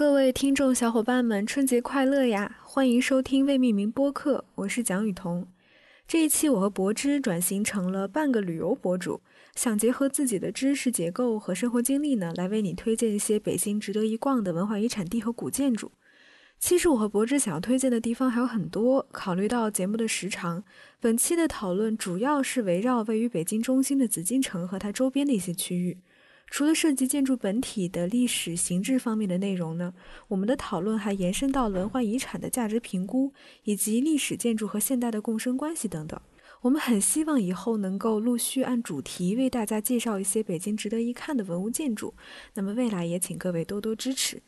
各位听众小伙伴们，春节快乐呀！欢迎收听未命名播客，我是蒋雨桐。这一期我和柏芝转型成了半个旅游博主，想结合自己的知识结构和生活经历呢，来为你推荐一些北京值得一逛的文化遗产地和古建筑。其实我和柏芝想要推荐的地方还有很多，考虑到节目的时长，本期的讨论主要是围绕位于北京中心的紫禁城和它周边的一些区域。除了涉及建筑本体的历史形制方面的内容呢，我们的讨论还延伸到文化遗产的价值评估，以及历史建筑和现代的共生关系等等。我们很希望以后能够陆续按主题为大家介绍一些北京值得一看的文物建筑。那么未来也请各位多多支持。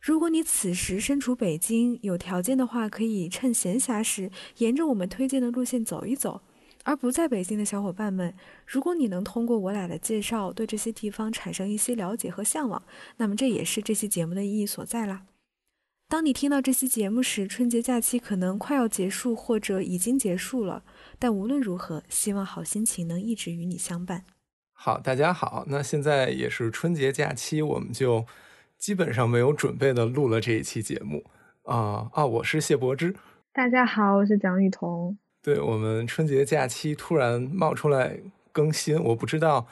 如果你此时身处北京，有条件的话，可以趁闲暇时沿着我们推荐的路线走一走。而不在北京的小伙伴们，如果你能通过我俩的介绍对这些地方产生一些了解和向往，那么这也是这期节目的意义所在啦。当你听到这期节目时，春节假期可能快要结束或者已经结束了，但无论如何，希望好心情能一直与你相伴。好，大家好，那现在也是春节假期，我们就基本上没有准备的录了这一期节目啊啊！我是谢柏芝，大家好，我是蒋雨桐。对我们春节假期突然冒出来更新，我不知道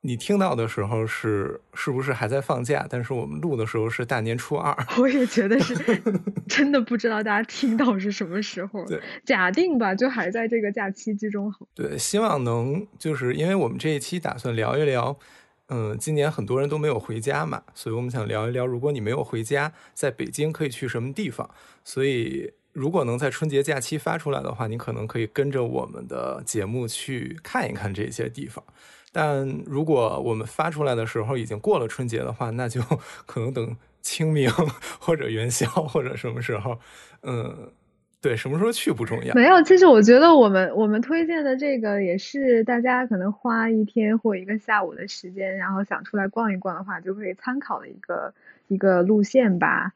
你听到的时候是是不是还在放假，但是我们录的时候是大年初二。我也觉得是，真的不知道大家听到是什么时候。对，假定吧，就还在这个假期之中。对，希望能就是因为我们这一期打算聊一聊，嗯，今年很多人都没有回家嘛，所以我们想聊一聊，如果你没有回家，在北京可以去什么地方，所以。如果能在春节假期发出来的话，你可能可以跟着我们的节目去看一看这些地方。但如果我们发出来的时候已经过了春节的话，那就可能等清明或者元宵或者什么时候。嗯，对，什么时候去不重要。没有，其实我觉得我们我们推荐的这个也是大家可能花一天或一个下午的时间，然后想出来逛一逛的话，就可以参考的一个一个路线吧。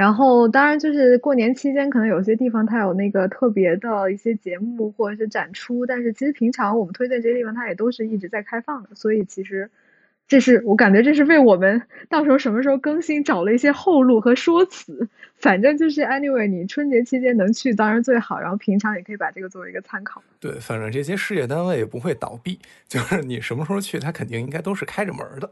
然后，当然就是过年期间，可能有些地方它有那个特别的一些节目或者是展出，但是其实平常我们推荐这些地方，它也都是一直在开放的。所以其实，这是我感觉这是为我们到时候什么时候更新找了一些后路和说辞。反正就是 anyway，你春节期间能去当然最好，然后平常也可以把这个作为一个参考。对，反正这些事业单位也不会倒闭，就是你什么时候去，它肯定应该都是开着门的。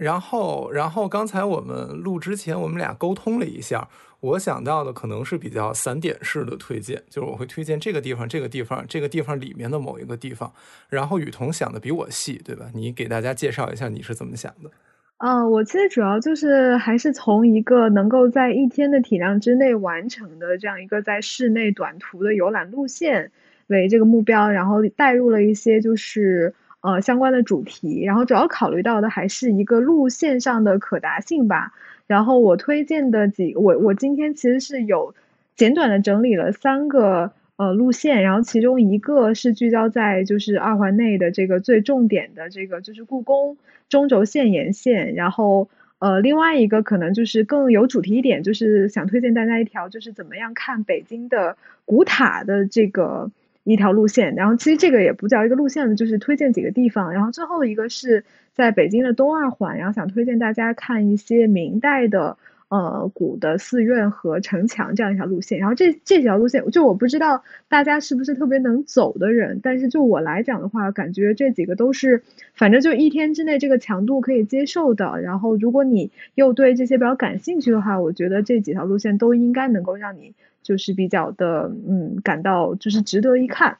然后，然后刚才我们录之前，我们俩沟通了一下。我想到的可能是比较散点式的推荐，就是我会推荐这个地方、这个地方、这个地方里面的某一个地方。然后雨桐想的比我细，对吧？你给大家介绍一下你是怎么想的？嗯，我其实主要就是还是从一个能够在一天的体量之内完成的这样一个在室内短途的游览路线为这个目标，然后带入了一些就是。呃，相关的主题，然后主要考虑到的还是一个路线上的可达性吧。然后我推荐的几，我我今天其实是有简短的整理了三个呃路线，然后其中一个是聚焦在就是二环内的这个最重点的这个就是故宫中轴线沿线，然后呃另外一个可能就是更有主题一点，就是想推荐大家一条就是怎么样看北京的古塔的这个。一条路线，然后其实这个也不叫一个路线，就是推荐几个地方。然后最后一个是在北京的东二环，然后想推荐大家看一些明代的呃古的寺院和城墙这样一条路线。然后这这几条路线，就我不知道大家是不是特别能走的人，但是就我来讲的话，感觉这几个都是，反正就一天之内这个强度可以接受的。然后如果你又对这些比较感兴趣的话，我觉得这几条路线都应该能够让你。就是比较的，嗯，感到就是值得一看。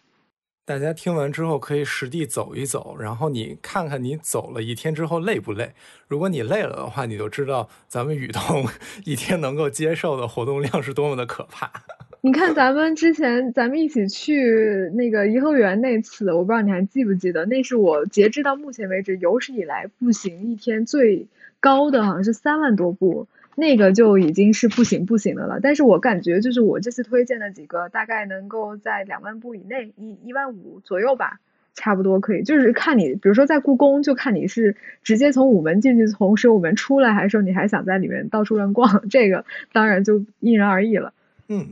大家听完之后可以实地走一走，然后你看看你走了一天之后累不累。如果你累了的话，你就知道咱们雨桐 一天能够接受的活动量是多么的可怕。你看咱们之前咱们一起去那个颐和园那次，我不知道你还记不记得？那是我截止到目前为止有史以来步行一天最高的，好像是三万多步。那个就已经是不行不行的了，但是我感觉就是我这次推荐的几个，大概能够在两万步以内，一一万五左右吧，差不多可以。就是看你，比如说在故宫，就看你是直接从午门进去，从十五门出来，还是说你还想在里面到处乱逛，这个当然就因人而异了。嗯，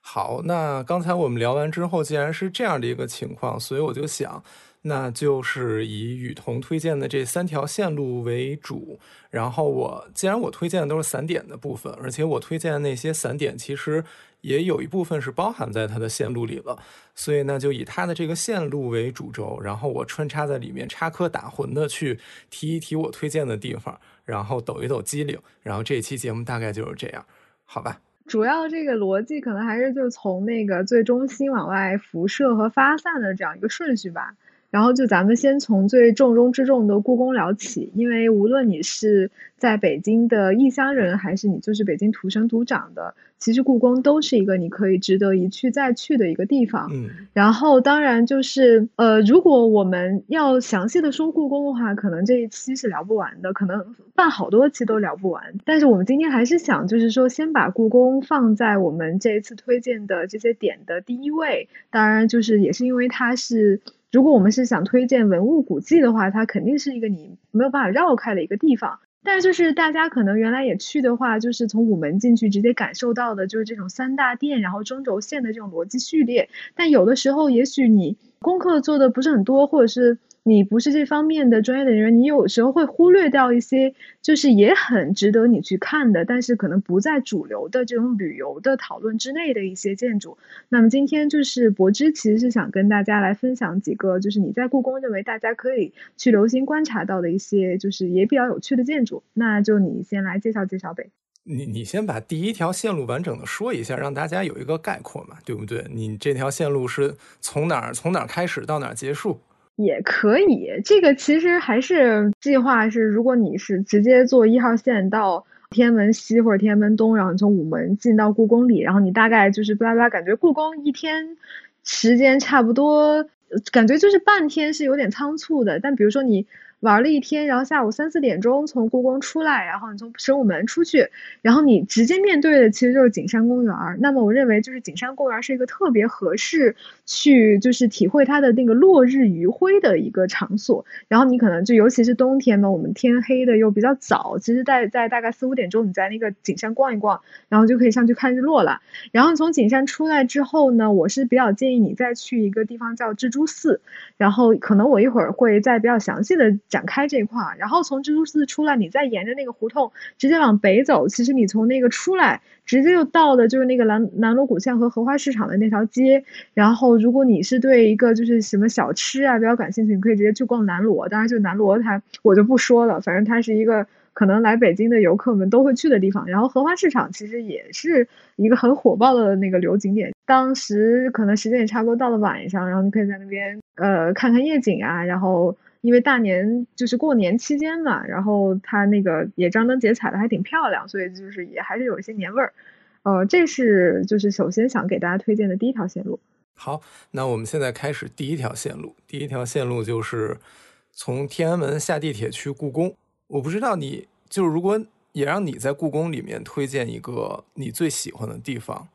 好，那刚才我们聊完之后，既然是这样的一个情况，所以我就想。那就是以雨桐推荐的这三条线路为主。然后我既然我推荐的都是散点的部分，而且我推荐的那些散点其实也有一部分是包含在它的线路里了，所以呢就以它的这个线路为主轴，然后我穿插在里面插科打诨的去提一提我推荐的地方，然后抖一抖机灵。然后这一期节目大概就是这样，好吧？主要这个逻辑可能还是就从那个最中心往外辐射和发散的这样一个顺序吧。然后就咱们先从最重中之重的故宫聊起，因为无论你是在北京的异乡人，还是你就是北京土生土长的，其实故宫都是一个你可以值得一去再去的一个地方。嗯，然后当然就是呃，如果我们要详细的说故宫的话，可能这一期是聊不完的，可能办好多期都聊不完。但是我们今天还是想就是说，先把故宫放在我们这一次推荐的这些点的第一位。当然就是也是因为它是。如果我们是想推荐文物古迹的话，它肯定是一个你没有办法绕开的一个地方。但是就是大家可能原来也去的话，就是从午门进去直接感受到的就是这种三大殿，然后中轴线的这种逻辑序列。但有的时候，也许你功课做的不是很多，或者是。你不是这方面的专业的人员，你有时候会忽略掉一些，就是也很值得你去看的，但是可能不在主流的这种旅游的讨论之内的一些建筑。那么今天就是柏芝其实是想跟大家来分享几个，就是你在故宫认为大家可以去留心观察到的一些，就是也比较有趣的建筑。那就你先来介绍介绍呗。你你先把第一条线路完整的说一下，让大家有一个概括嘛，对不对？你这条线路是从哪儿从哪儿开始到哪儿结束？也可以，这个其实还是计划是，如果你是直接坐一号线到天安门西或者天安门东，然后从午门进到故宫里，然后你大概就是巴拉巴拉，感觉故宫一天时间差不多，感觉就是半天是有点仓促的。但比如说你。玩了一天，然后下午三四点钟从故宫出来，然后你从神武门出去，然后你直接面对的其实就是景山公园。那么我认为就是景山公园是一个特别合适去就是体会它的那个落日余晖的一个场所。然后你可能就尤其是冬天嘛，我们天黑的又比较早，其实在在大概四五点钟你在那个景山逛一逛，然后就可以上去看日落了。然后从景山出来之后呢，我是比较建议你再去一个地方叫蜘蛛寺，然后可能我一会儿会再比较详细的。展开这块，然后从蜘蛛寺出来，你再沿着那个胡同直接往北走，其实你从那个出来，直接就到的就是那个南南锣鼓巷和荷花市场的那条街。然后，如果你是对一个就是什么小吃啊比较感兴趣，你可以直接去逛南锣。当然，就南锣它我就不说了，反正它是一个可能来北京的游客们都会去的地方。然后，荷花市场其实也是一个很火爆的那个旅游景点。当时可能时间也差不多到了晚上，然后你可以在那边呃看看夜景啊，然后。因为大年就是过年期间嘛，然后它那个也张灯结彩的，还挺漂亮，所以就是也还是有一些年味儿。呃，这是就是首先想给大家推荐的第一条线路。好，那我们现在开始第一条线路。第一条线路就是从天安门下地铁去故宫。我不知道你就是如果也让你在故宫里面推荐一个你最喜欢的地方，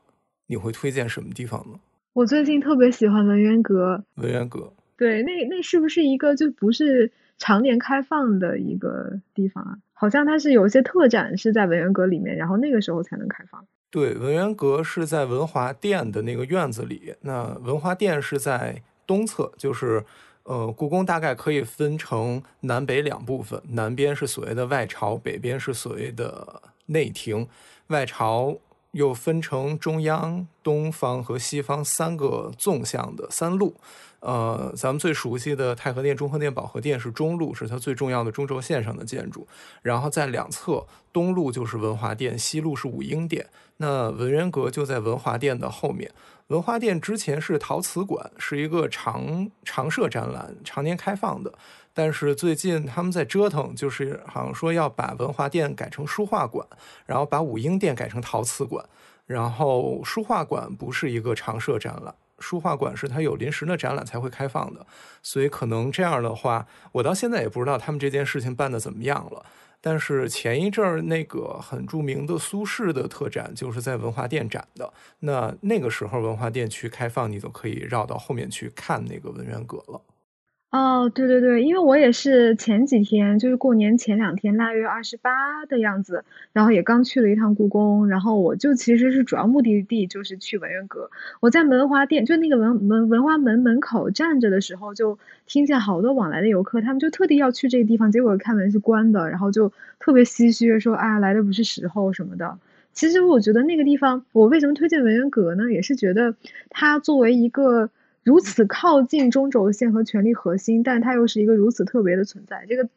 你会推荐什么地方呢？我最近特别喜欢文渊阁。文渊阁。对，那那是不是一个就不是常年开放的一个地方啊？好像它是有一些特展是在文渊阁里面，然后那个时候才能开放。对，文渊阁是在文华殿的那个院子里，那文华殿是在东侧，就是呃，故宫大概可以分成南北两部分，南边是所谓的外朝，北边是所谓的内廷。外朝又分成中央、东方和西方三个纵向的三路。呃，咱们最熟悉的太和殿、中和殿、保和殿是中路，是它最重要的中轴线上的建筑。然后在两侧，东路就是文华殿，西路是武英殿。那文渊阁就在文华殿的后面。文华殿之前是陶瓷馆，是一个常常设展览、常年开放的。但是最近他们在折腾，就是好像说要把文华殿改成书画馆，然后把武英殿改成陶瓷馆。然后书画馆不是一个常设展览。书画馆是它有临时的展览才会开放的，所以可能这样的话，我到现在也不知道他们这件事情办的怎么样了。但是前一阵儿那个很著名的苏轼的特展就是在文化殿展的，那那个时候文化殿区开放，你就可以绕到后面去看那个文渊阁了。哦，对对对，因为我也是前几天，就是过年前两天，腊月二十八的样子，然后也刚去了一趟故宫，然后我就其实是主要目的地就是去文渊阁。我在文华殿，就那个文文文华门门口站着的时候，就听见好多往来的游客，他们就特地要去这个地方，结果开门是关的，然后就特别唏嘘说：“啊，来的不是时候什么的。”其实我觉得那个地方，我为什么推荐文渊阁呢？也是觉得它作为一个。如此靠近中轴线和权力核心，但它又是一个如此特别的存在。这个，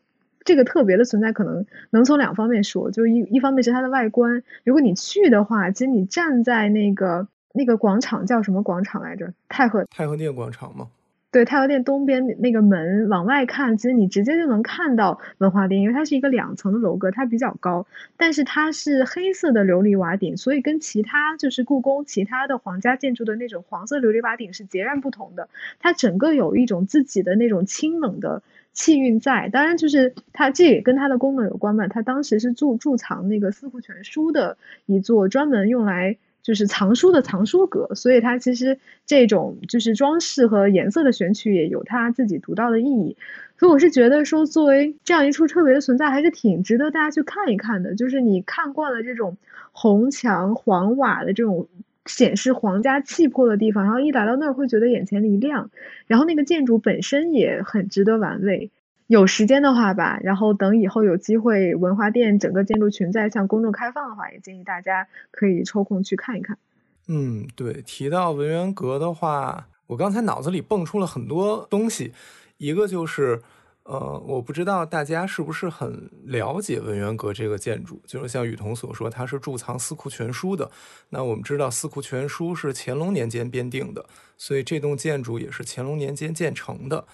这个特别的存在可能能从两方面说，就是一一方面是它的外观。如果你去的话，其实你站在那个那个广场叫什么广场来着？太和太和殿广场吗？对，太和殿东边那个门往外看，其实你直接就能看到文华殿，因为它是一个两层的楼阁，它比较高，但是它是黑色的琉璃瓦顶，所以跟其他就是故宫其他的皇家建筑的那种黄色琉璃瓦顶是截然不同的。它整个有一种自己的那种清冷的气韵在，当然就是它这也跟它的功能有关嘛。它当时是贮贮藏那个《四库全书》的一座专门用来。就是藏书的藏书阁，所以它其实这种就是装饰和颜色的选取也有它自己独到的意义。所以我是觉得说，作为这样一处特别的存在，还是挺值得大家去看一看的。就是你看惯了这种红墙黄瓦的这种显示皇家气魄的地方，然后一来到那儿会觉得眼前一亮，然后那个建筑本身也很值得玩味。有时间的话吧，然后等以后有机会文华殿整个建筑群再向公众开放的话，也建议大家可以抽空去看一看。嗯，对，提到文渊阁的话，我刚才脑子里蹦出了很多东西，一个就是，呃，我不知道大家是不是很了解文渊阁这个建筑，就是像雨桐所说，它是贮藏《四库全书》的。那我们知道《四库全书》是乾隆年间编定的，所以这栋建筑也是乾隆年间建成的。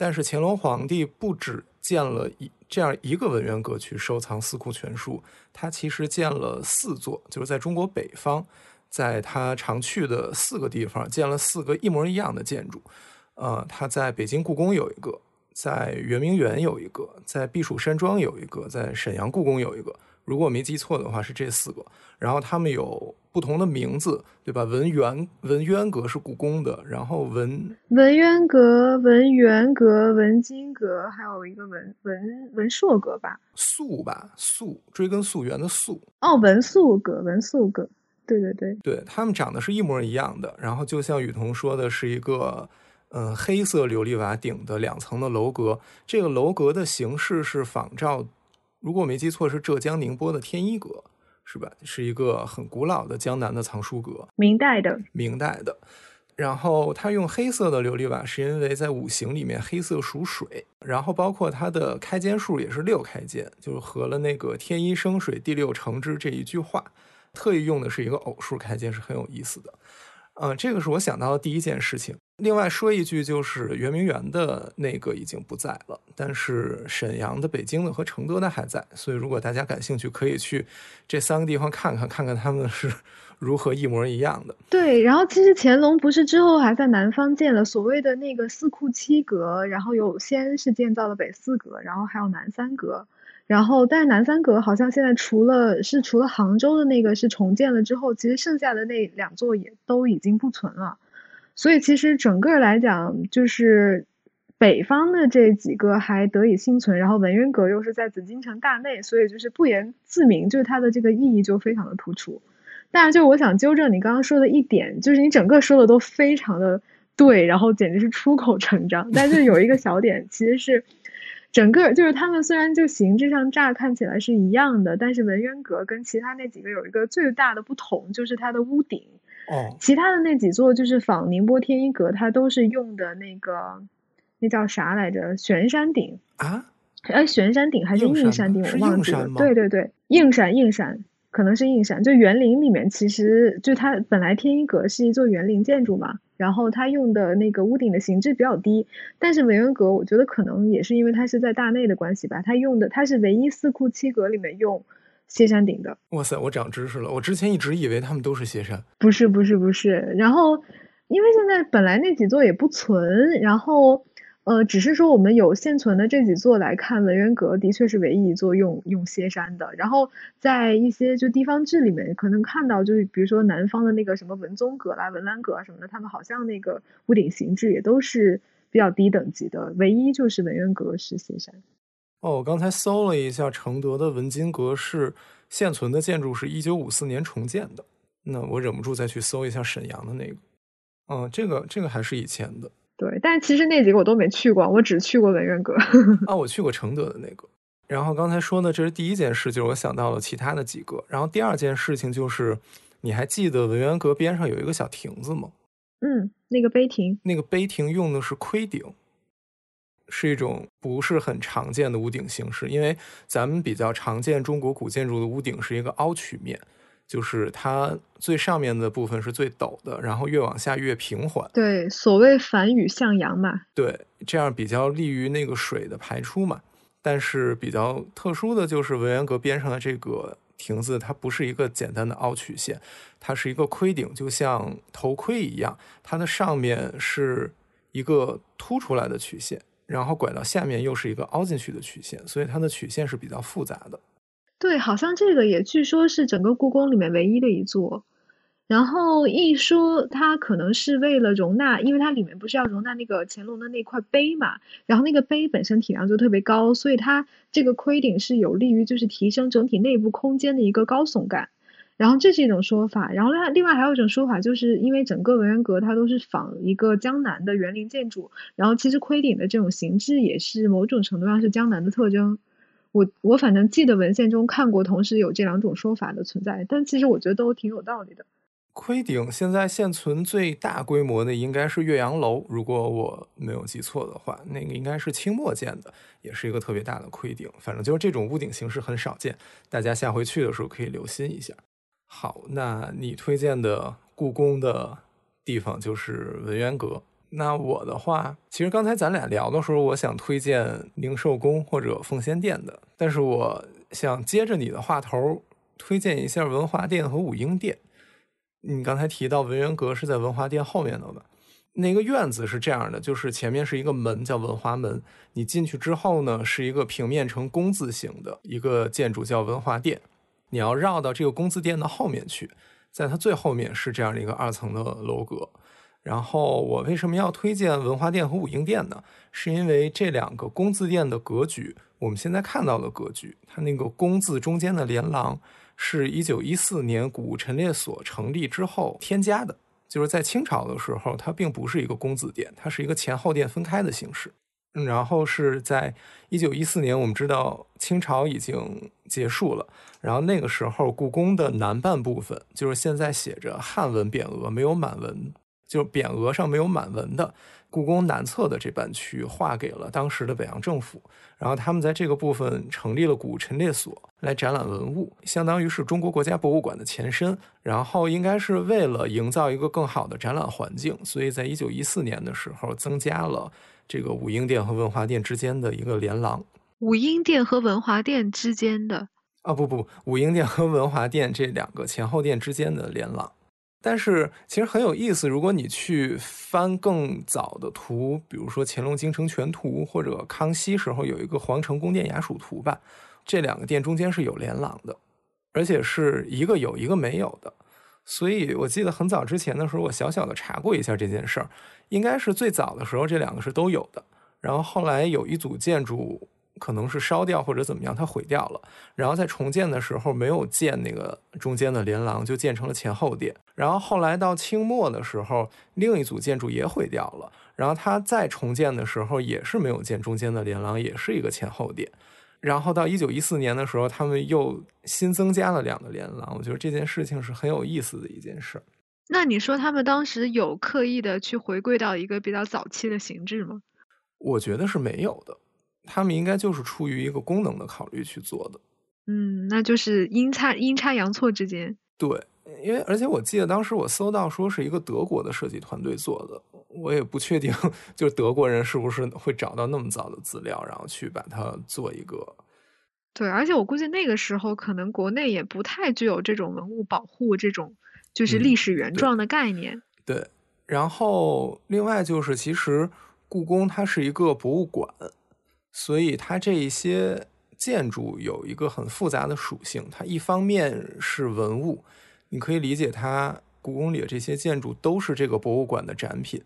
但是乾隆皇帝不止建了一这样一个文渊阁去收藏四库全书，他其实建了四座，就是在中国北方，在他常去的四个地方建了四个一模一样的建筑。呃，他在北京故宫有一个，在圆明园有一个，在避暑山庄有一个，在沈阳故宫有一个。如果我没记错的话，是这四个。然后他们有不同的名字，对吧？文渊文渊阁是故宫的，然后文文渊阁、文渊阁、文津阁，还有一个文文文硕阁吧？素吧，素，追根溯源的素。哦，文素阁，文素阁，对对对，对他们长得是一模一样的。然后就像雨桐说的，是一个嗯黑色琉璃瓦顶的两层的楼阁。这个楼阁的形式是仿照。如果我没记错，是浙江宁波的天一阁，是吧？是一个很古老的江南的藏书阁，明代的。明代的。然后它用黑色的琉璃瓦，是因为在五行里面黑色属水。然后包括它的开间数也是六开间，就是合了那个“天一生水，地六成之”这一句话，特意用的是一个偶数开间，是很有意思的。嗯，这个是我想到的第一件事情。另外说一句，就是圆明园的那个已经不在了，但是沈阳的、北京的和承德的还在。所以如果大家感兴趣，可以去这三个地方看看，看看他们是 如何一模一样的。对，然后其实乾隆不是之后还在南方建了所谓的那个四库七阁，然后有先是建造了北四阁，然后还有南三阁。然后，但是南三阁好像现在除了是除了杭州的那个是重建了之后，其实剩下的那两座也都已经不存了。所以其实整个来讲，就是北方的这几个还得以幸存，然后文渊阁又是在紫禁城大内，所以就是不言自明，就是它的这个意义就非常的突出。但是，就我想纠正你刚刚说的一点，就是你整个说的都非常的对，然后简直是出口成章。但是有一个小点，其实是。整个就是他们虽然就形制上乍看起来是一样的，但是文渊阁跟其他那几个有一个最大的不同，就是它的屋顶。哦，其他的那几座就是仿宁波天一阁，它都是用的那个那叫啥来着？悬山顶啊？哎，悬山顶还是硬山顶？我忘记了。对对对，硬山硬山。可能是硬山，就园林里面，其实就它本来天一阁是一座园林建筑嘛，然后它用的那个屋顶的形制比较低，但是文渊阁我觉得可能也是因为它是在大内的关系吧，它用的它是唯一四库七阁里面用歇山顶的。哇塞，我长知识了，我之前一直以为他们都是歇山，不是不是不是，然后因为现在本来那几座也不存，然后。呃，只是说我们有现存的这几座来看，文渊阁的确是唯一一座用用歇山的。然后在一些就地方志里面，可能看到就是比如说南方的那个什么文宗阁啦、文澜阁啊什么的，他们好像那个屋顶形制也都是比较低等级的，唯一就是文渊阁是歇山。哦，我刚才搜了一下承德的文津阁是现存的建筑，是一九五四年重建的。那我忍不住再去搜一下沈阳的那个，嗯，这个这个还是以前的。对，但其实那几个我都没去过，我只去过文渊阁。啊，我去过承德的那个。然后刚才说的这是第一件事，就是我想到了其他的几个。然后第二件事情就是，你还记得文渊阁边上有一个小亭子吗？嗯，那个碑亭。那个碑亭用的是盔顶。是一种不是很常见的屋顶形式，因为咱们比较常见中国古建筑的屋顶是一个凹曲面，就是它最上面的部分是最陡的，然后越往下越平缓。对，所谓反雨向阳嘛。对，这样比较利于那个水的排出嘛。但是比较特殊的就是文渊阁边上的这个亭子，它不是一个简单的凹曲线，它是一个盔顶，就像头盔一样，它的上面是一个凸出来的曲线。然后拐到下面又是一个凹进去的曲线，所以它的曲线是比较复杂的。对，好像这个也据说是整个故宫里面唯一的一座。然后一说它可能是为了容纳，因为它里面不是要容纳那个乾隆的那块碑嘛，然后那个碑本身体量就特别高，所以它这个盔顶是有利于就是提升整体内部空间的一个高耸感。然后这是一种说法，然后另另外还有一种说法，就是因为整个文渊阁它都是仿一个江南的园林建筑，然后其实盔顶的这种形制也是某种程度上是江南的特征。我我反正记得文献中看过，同时有这两种说法的存在，但其实我觉得都挺有道理的。盔顶现在现存最大规模的应该是岳阳楼，如果我没有记错的话，那个应该是清末建的，也是一个特别大的盔顶。反正就是这种屋顶形式很少见，大家下回去的时候可以留心一下。好，那你推荐的故宫的地方就是文渊阁。那我的话，其实刚才咱俩聊的时候，我想推荐宁寿宫或者奉先殿的，但是我想接着你的话头，推荐一下文华殿和武英殿。你刚才提到文渊阁是在文华殿后面的吧？那个院子是这样的，就是前面是一个门，叫文华门。你进去之后呢，是一个平面呈工字形的一个建筑，叫文华殿。你要绕到这个工字殿的后面去，在它最后面是这样的一个二层的楼阁。然后我为什么要推荐文化殿和武英殿呢？是因为这两个工字殿的格局，我们现在看到的格局，它那个工字中间的连廊，是一九一四年古物陈列所成立之后添加的。就是在清朝的时候，它并不是一个工字殿，它是一个前后殿分开的形式。然后是在一九一四年，我们知道清朝已经结束了。然后那个时候，故宫的南半部分，就是现在写着汉文匾额没有满文，就是匾额上没有满文的故宫南侧的这半区，划给了当时的北洋政府。然后他们在这个部分成立了古陈列所，来展览文物，相当于是中国国家博物馆的前身。然后应该是为了营造一个更好的展览环境，所以在一九一四年的时候增加了。这个武英殿和文华殿之间的一个连廊，武英殿和文华殿之间的啊不不，武英殿和文华殿这两个前后殿之间的连廊。但是其实很有意思，如果你去翻更早的图，比如说乾隆京城全图或者康熙时候有一个皇城宫殿衙署图吧，这两个殿中间是有连廊的，而且是一个有一个没有的。所以我记得很早之前的时候，我小小的查过一下这件事儿。应该是最早的时候，这两个是都有的。然后后来有一组建筑可能是烧掉或者怎么样，它毁掉了。然后在重建的时候没有建那个中间的连廊，就建成了前后殿。然后后来到清末的时候，另一组建筑也毁掉了。然后它再重建的时候也是没有建中间的连廊，也是一个前后殿。然后到一九一四年的时候，他们又新增加了两个连廊。我觉得这件事情是很有意思的一件事。那你说他们当时有刻意的去回归到一个比较早期的形制吗？我觉得是没有的，他们应该就是出于一个功能的考虑去做的。嗯，那就是阴差阴差阳错之间。对，因为而且我记得当时我搜到说是一个德国的设计团队做的，我也不确定，就是德国人是不是会找到那么早的资料，然后去把它做一个。对，而且我估计那个时候可能国内也不太具有这种文物保护这种。就是历史原状的概念。对，然后另外就是，其实故宫它是一个博物馆，所以它这一些建筑有一个很复杂的属性。它一方面是文物，你可以理解它故宫里的这些建筑都是这个博物馆的展品。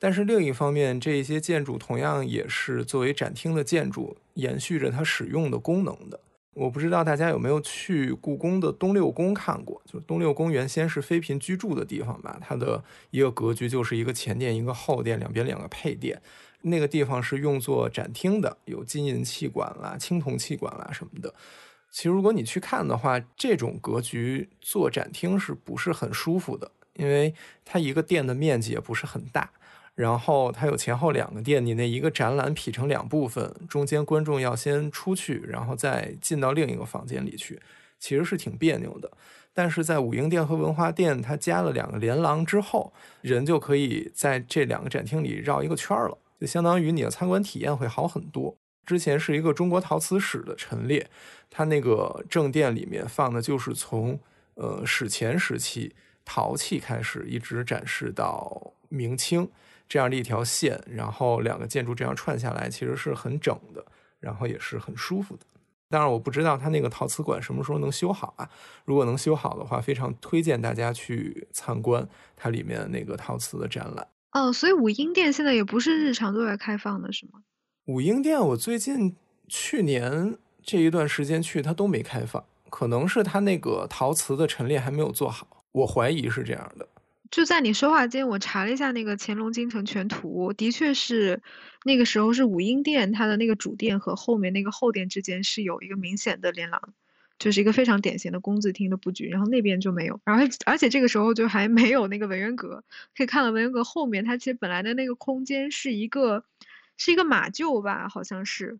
但是另一方面，这些建筑同样也是作为展厅的建筑，延续着它使用的功能的。我不知道大家有没有去故宫的东六宫看过？就是东六宫原先是妃嫔居住的地方吧，它的一个格局就是一个前殿一个后殿，两边两个配殿。那个地方是用作展厅的，有金银器馆啦、青铜器馆啦什么的。其实如果你去看的话，这种格局做展厅是不是很舒服的？因为它一个店的面积也不是很大。然后它有前后两个店，你那一个展览劈成两部分，中间观众要先出去，然后再进到另一个房间里去，其实是挺别扭的。但是在武英殿和文华殿，它加了两个连廊之后，人就可以在这两个展厅里绕一个圈了，就相当于你的参观体验会好很多。之前是一个中国陶瓷史的陈列，它那个正殿里面放的就是从呃史前时期陶器开始，一直展示到明清。这样的一条线，然后两个建筑这样串下来，其实是很整的，然后也是很舒服的。当然，我不知道它那个陶瓷馆什么时候能修好啊？如果能修好的话，非常推荐大家去参观它里面那个陶瓷的展览。哦，所以武英殿现在也不是日常对外开放的，是吗？武英殿我最近去年这一段时间去，它都没开放，可能是它那个陶瓷的陈列还没有做好，我怀疑是这样的。就在你说话间，我查了一下那个乾隆京城全图，的确是那个时候是武英殿它的那个主殿和后面那个后殿之间是有一个明显的连廊，就是一个非常典型的工字厅的布局，然后那边就没有，然后而且这个时候就还没有那个文渊阁，可以看到文渊阁后面它其实本来的那个空间是一个是一个马厩吧，好像是。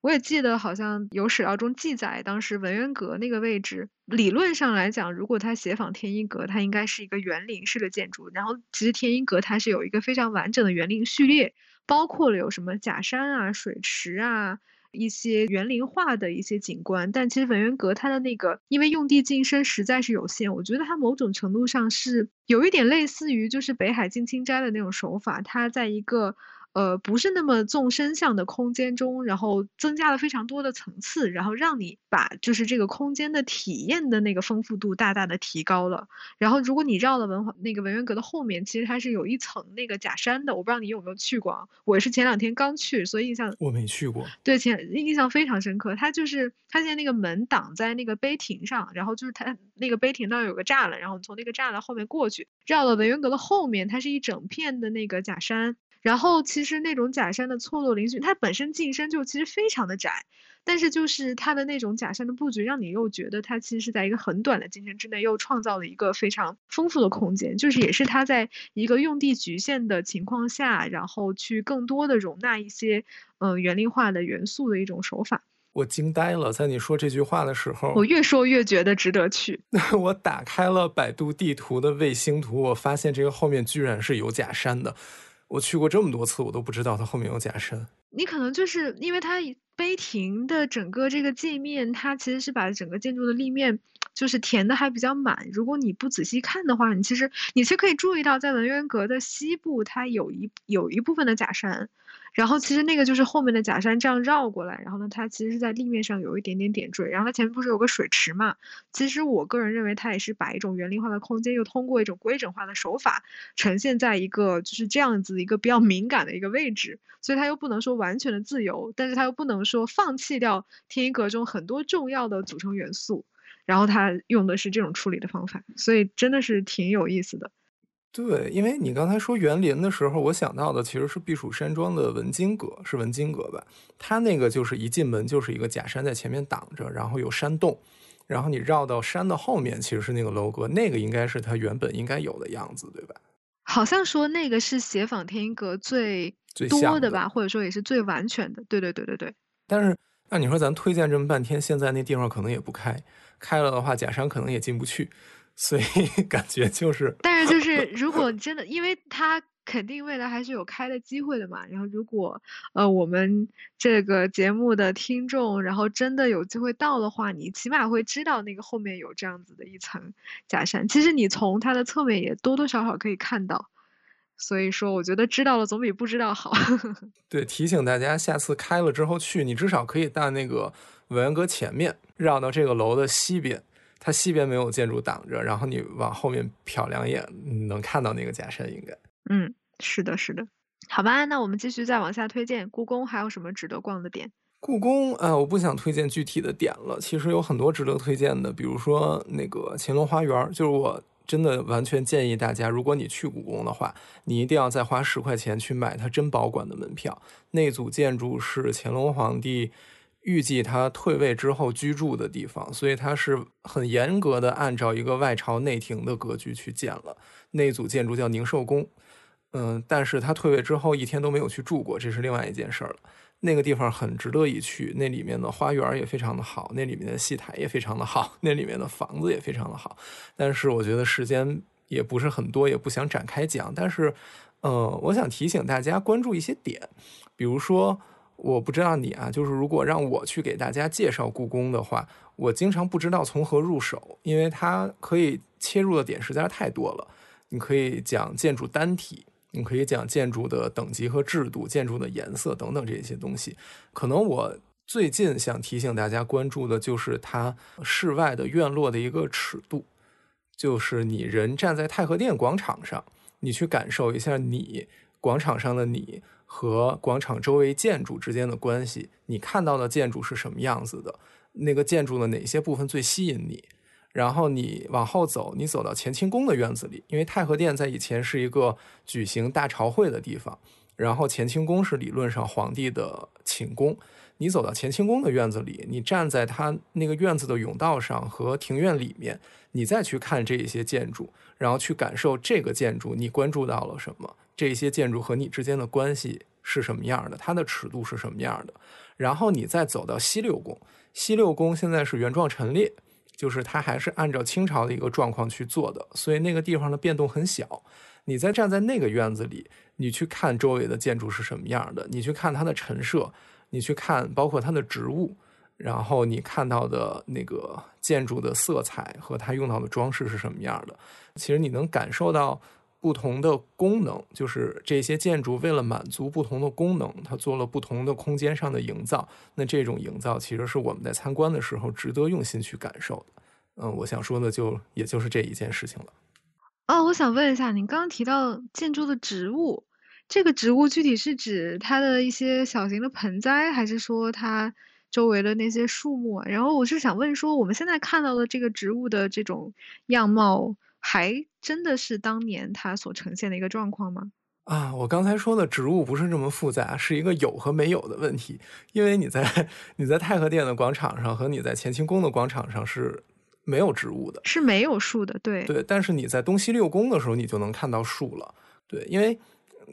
我也记得，好像有史料中记载，当时文渊阁那个位置，理论上来讲，如果它协仿天一阁，它应该是一个园林式的建筑。然后，其实天一阁它是有一个非常完整的园林序列，包括了有什么假山啊、水池啊，一些园林化的一些景观。但其实文渊阁它的那个，因为用地晋升实在是有限，我觉得它某种程度上是有一点类似于就是北海静清斋的那种手法，它在一个。呃，不是那么纵深向的空间中，然后增加了非常多的层次，然后让你把就是这个空间的体验的那个丰富度大大的提高了。然后，如果你绕了文化那个文渊阁的后面，其实它是有一层那个假山的。我不知道你有没有去过，我是前两天刚去，所以印象我没去过。对，前印象非常深刻。它就是它现在那个门挡在那个碑亭上，然后就是它那个碑亭那儿有个栅栏，然后从那个栅栏后面过去，绕到文渊阁的后面，它是一整片的那个假山。然后其实那种假山的错落嶙峋，它本身进深就其实非常的窄，但是就是它的那种假山的布局，让你又觉得它其实是在一个很短的进深之内，又创造了一个非常丰富的空间，就是也是它在一个用地局限的情况下，然后去更多的容纳一些嗯园林化的元素的一种手法。我惊呆了，在你说这句话的时候，我越说越觉得值得去。我打开了百度地图的卫星图，我发现这个后面居然是有假山的。我去过这么多次，我都不知道它后面有假山。你可能就是因为它碑亭的整个这个界面，它其实是把整个建筑的立面就是填的还比较满。如果你不仔细看的话，你其实你是可以注意到，在文渊阁的西部，它有一有一部分的假山。然后其实那个就是后面的假山这样绕过来，然后呢，它其实是在立面上有一点点点缀，然后它前面不是有个水池嘛？其实我个人认为它也是把一种园林化的空间，又通过一种规整化的手法呈现在一个就是这样子一个比较敏感的一个位置，所以它又不能说完全的自由，但是它又不能说放弃掉天一阁中很多重要的组成元素，然后它用的是这种处理的方法，所以真的是挺有意思的。对，因为你刚才说园林的时候，我想到的其实是避暑山庄的文津阁，是文津阁吧？它那个就是一进门就是一个假山在前面挡着，然后有山洞，然后你绕到山的后面，其实是那个楼阁，那个应该是它原本应该有的样子，对吧？好像说那个是写仿天一阁最多的吧，或者说也是最完全的。对对对对对。但是按你说咱推荐这么半天，现在那地方可能也不开，开了的话假山可能也进不去。所以 感觉就是，但是就是，如果真的，因为它肯定未来还是有开的机会的嘛。然后如果呃我们这个节目的听众，然后真的有机会到的话，你起码会知道那个后面有这样子的一层假山。其实你从它的侧面也多多少少可以看到。所以说，我觉得知道了总比不知道好。对，提醒大家，下次开了之后去，你至少可以到那个文渊阁前面，绕到这个楼的西边。它西边没有建筑挡着，然后你往后面瞟两眼，能看到那个假山，应该。嗯，是的，是的。好吧，那我们继续再往下推荐。故宫还有什么值得逛的点？故宫啊，我不想推荐具体的点了。其实有很多值得推荐的，比如说那个乾隆花园，就是我真的完全建议大家，如果你去故宫的话，你一定要再花十块钱去买它珍宝馆的门票。那组建筑是乾隆皇帝预计他退位之后居住的地方，所以他是很严格的按照一个外朝内廷的格局去建了。那组建筑叫宁寿宫。嗯，但是他退位之后一天都没有去住过，这是另外一件事儿了。那个地方很值得一去，那里面的花园也非常的好，那里面的戏台也非常的好，那里面的房子也非常的好。但是我觉得时间也不是很多，也不想展开讲。但是，呃，我想提醒大家关注一些点，比如说，我不知道你啊，就是如果让我去给大家介绍故宫的话，我经常不知道从何入手，因为它可以切入的点实在是太多了。你可以讲建筑单体。你可以讲建筑的等级和制度、建筑的颜色等等这些东西。可能我最近想提醒大家关注的就是它室外的院落的一个尺度，就是你人站在太和殿广场上，你去感受一下你广场上的你和广场周围建筑之间的关系，你看到的建筑是什么样子的？那个建筑的哪些部分最吸引你？然后你往后走，你走到乾清宫的院子里，因为太和殿在以前是一个举行大朝会的地方，然后乾清宫是理论上皇帝的寝宫。你走到乾清宫的院子里，你站在他那个院子的甬道上和庭院里面，你再去看这一些建筑，然后去感受这个建筑你关注到了什么，这些建筑和你之间的关系是什么样的，它的尺度是什么样的。然后你再走到西六宫，西六宫现在是原状陈列。就是它还是按照清朝的一个状况去做的，所以那个地方的变动很小。你再站在那个院子里，你去看周围的建筑是什么样的，你去看它的陈设，你去看包括它的植物，然后你看到的那个建筑的色彩和它用到的装饰是什么样的，其实你能感受到。不同的功能，就是这些建筑为了满足不同的功能，它做了不同的空间上的营造。那这种营造其实是我们在参观的时候值得用心去感受的。嗯，我想说的就也就是这一件事情了。哦，我想问一下，您刚刚提到建筑的植物，这个植物具体是指它的一些小型的盆栽，还是说它周围的那些树木？然后我是想问说，我们现在看到的这个植物的这种样貌。还真的是当年它所呈现的一个状况吗？啊，我刚才说的植物不是这么复杂，是一个有和没有的问题。因为你在你在太和殿的广场上和你在乾清宫的广场上是没有植物的，是没有树的。对对，但是你在东西六宫的时候，你就能看到树了。对，因为。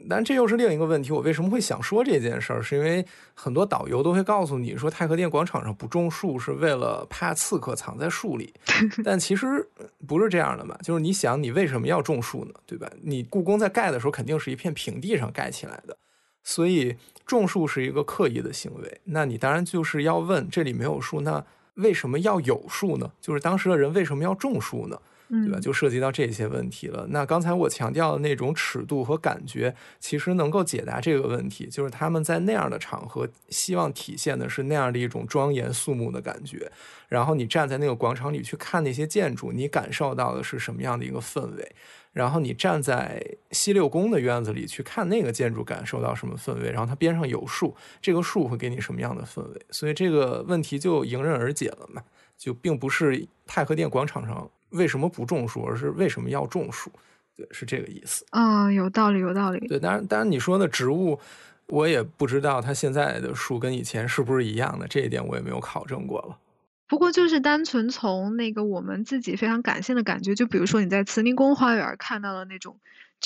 但这又是另一个问题。我为什么会想说这件事儿？是因为很多导游都会告诉你说，太和殿广场上不种树是为了怕刺客藏在树里。但其实不是这样的嘛？就是你想，你为什么要种树呢？对吧？你故宫在盖的时候肯定是一片平地上盖起来的，所以种树是一个刻意的行为。那你当然就是要问，这里没有树，那为什么要有树呢？就是当时的人为什么要种树呢？对吧？就涉及到这些问题了。那刚才我强调的那种尺度和感觉，其实能够解答这个问题。就是他们在那样的场合，希望体现的是那样的一种庄严肃穆的感觉。然后你站在那个广场里去看那些建筑，你感受到的是什么样的一个氛围？然后你站在西六宫的院子里去看那个建筑，感受到什么氛围？然后它边上有树，这个树会给你什么样的氛围？所以这个问题就迎刃而解了嘛？就并不是太和殿广场上。为什么不种树，而是为什么要种树？对，是这个意思。啊，有道理，有道理。对，当然，当然，你说的植物，我也不知道它现在的树跟以前是不是一样的，这一点我也没有考证过了。不过，就是单纯从那个我们自己非常感性的感觉，就比如说你在慈宁宫花园看到的那种。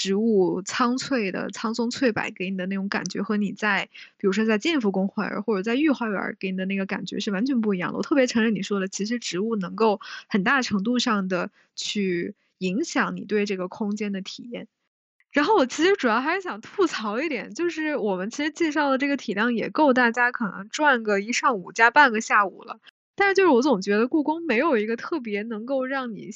植物苍翠的苍松翠柏给你的那种感觉，和你在比如说在建福宫花园或者在御花园给你的那个感觉是完全不一样的。我特别承认你说的，其实植物能够很大程度上的去影响你对这个空间的体验。然后我其实主要还是想吐槽一点，就是我们其实介绍的这个体量也够大家可能转个一上午加半个下午了，但是就是我总觉得故宫没有一个特别能够让你。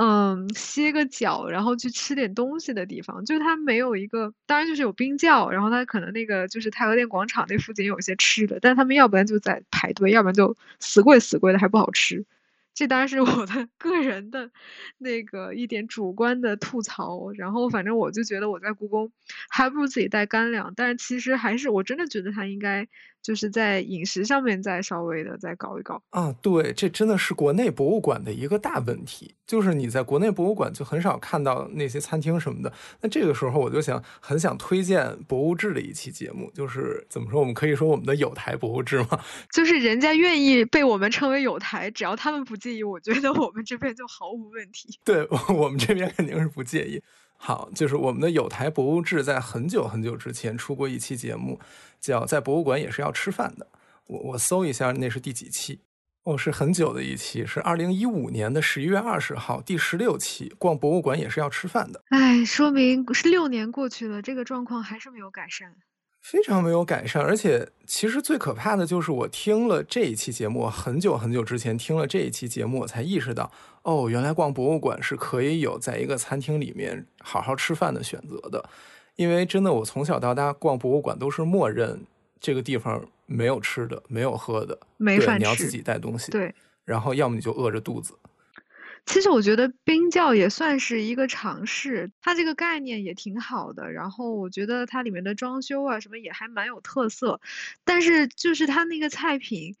嗯，歇个脚，然后去吃点东西的地方，就是它没有一个，当然就是有冰窖，然后它可能那个就是太和殿广场那附近有一些吃的，但他们要不然就在排队，要不然就死贵死贵的还不好吃，这当然是我的 个人的那个一点主观的吐槽。然后反正我就觉得我在故宫还不如自己带干粮，但是其实还是我真的觉得它应该就是在饮食上面再稍微的再搞一搞啊。对，这真的是国内博物馆的一个大问题，就是你在国内博物馆就很少看到那些餐厅什么的。那这个时候我就想很想推荐博物志的一期节目，就是怎么说，我们可以说我们的有台博物志吗，就是人家愿意被我们称为有台，只要他们不介意，我觉得我们这边就毫无问题。对 我们这边肯定是不介意。好，就是我们的有台博物志在很久很久之前出过一期节目，叫在博物馆也是要吃饭的。我我搜一下，那是第几期？哦，是很久的一期，是二零一五年的十一月二十号，第十六期。逛博物馆也是要吃饭的。哎，说明是六年过去了，这个状况还是没有改善。非常没有改善，而且其实最可怕的就是我听了这一期节目，很久很久之前听了这一期节目，我才意识到，哦，原来逛博物馆是可以有在一个餐厅里面好好吃饭的选择的。因为真的，我从小到大逛博物馆都是默认这个地方没有吃的，没有喝的，没饭吃，你要自己带东西。对，然后要么你就饿着肚子。其实我觉得冰窖也算是一个尝试，它这个概念也挺好的。然后我觉得它里面的装修啊什么也还蛮有特色，但是就是它那个菜品，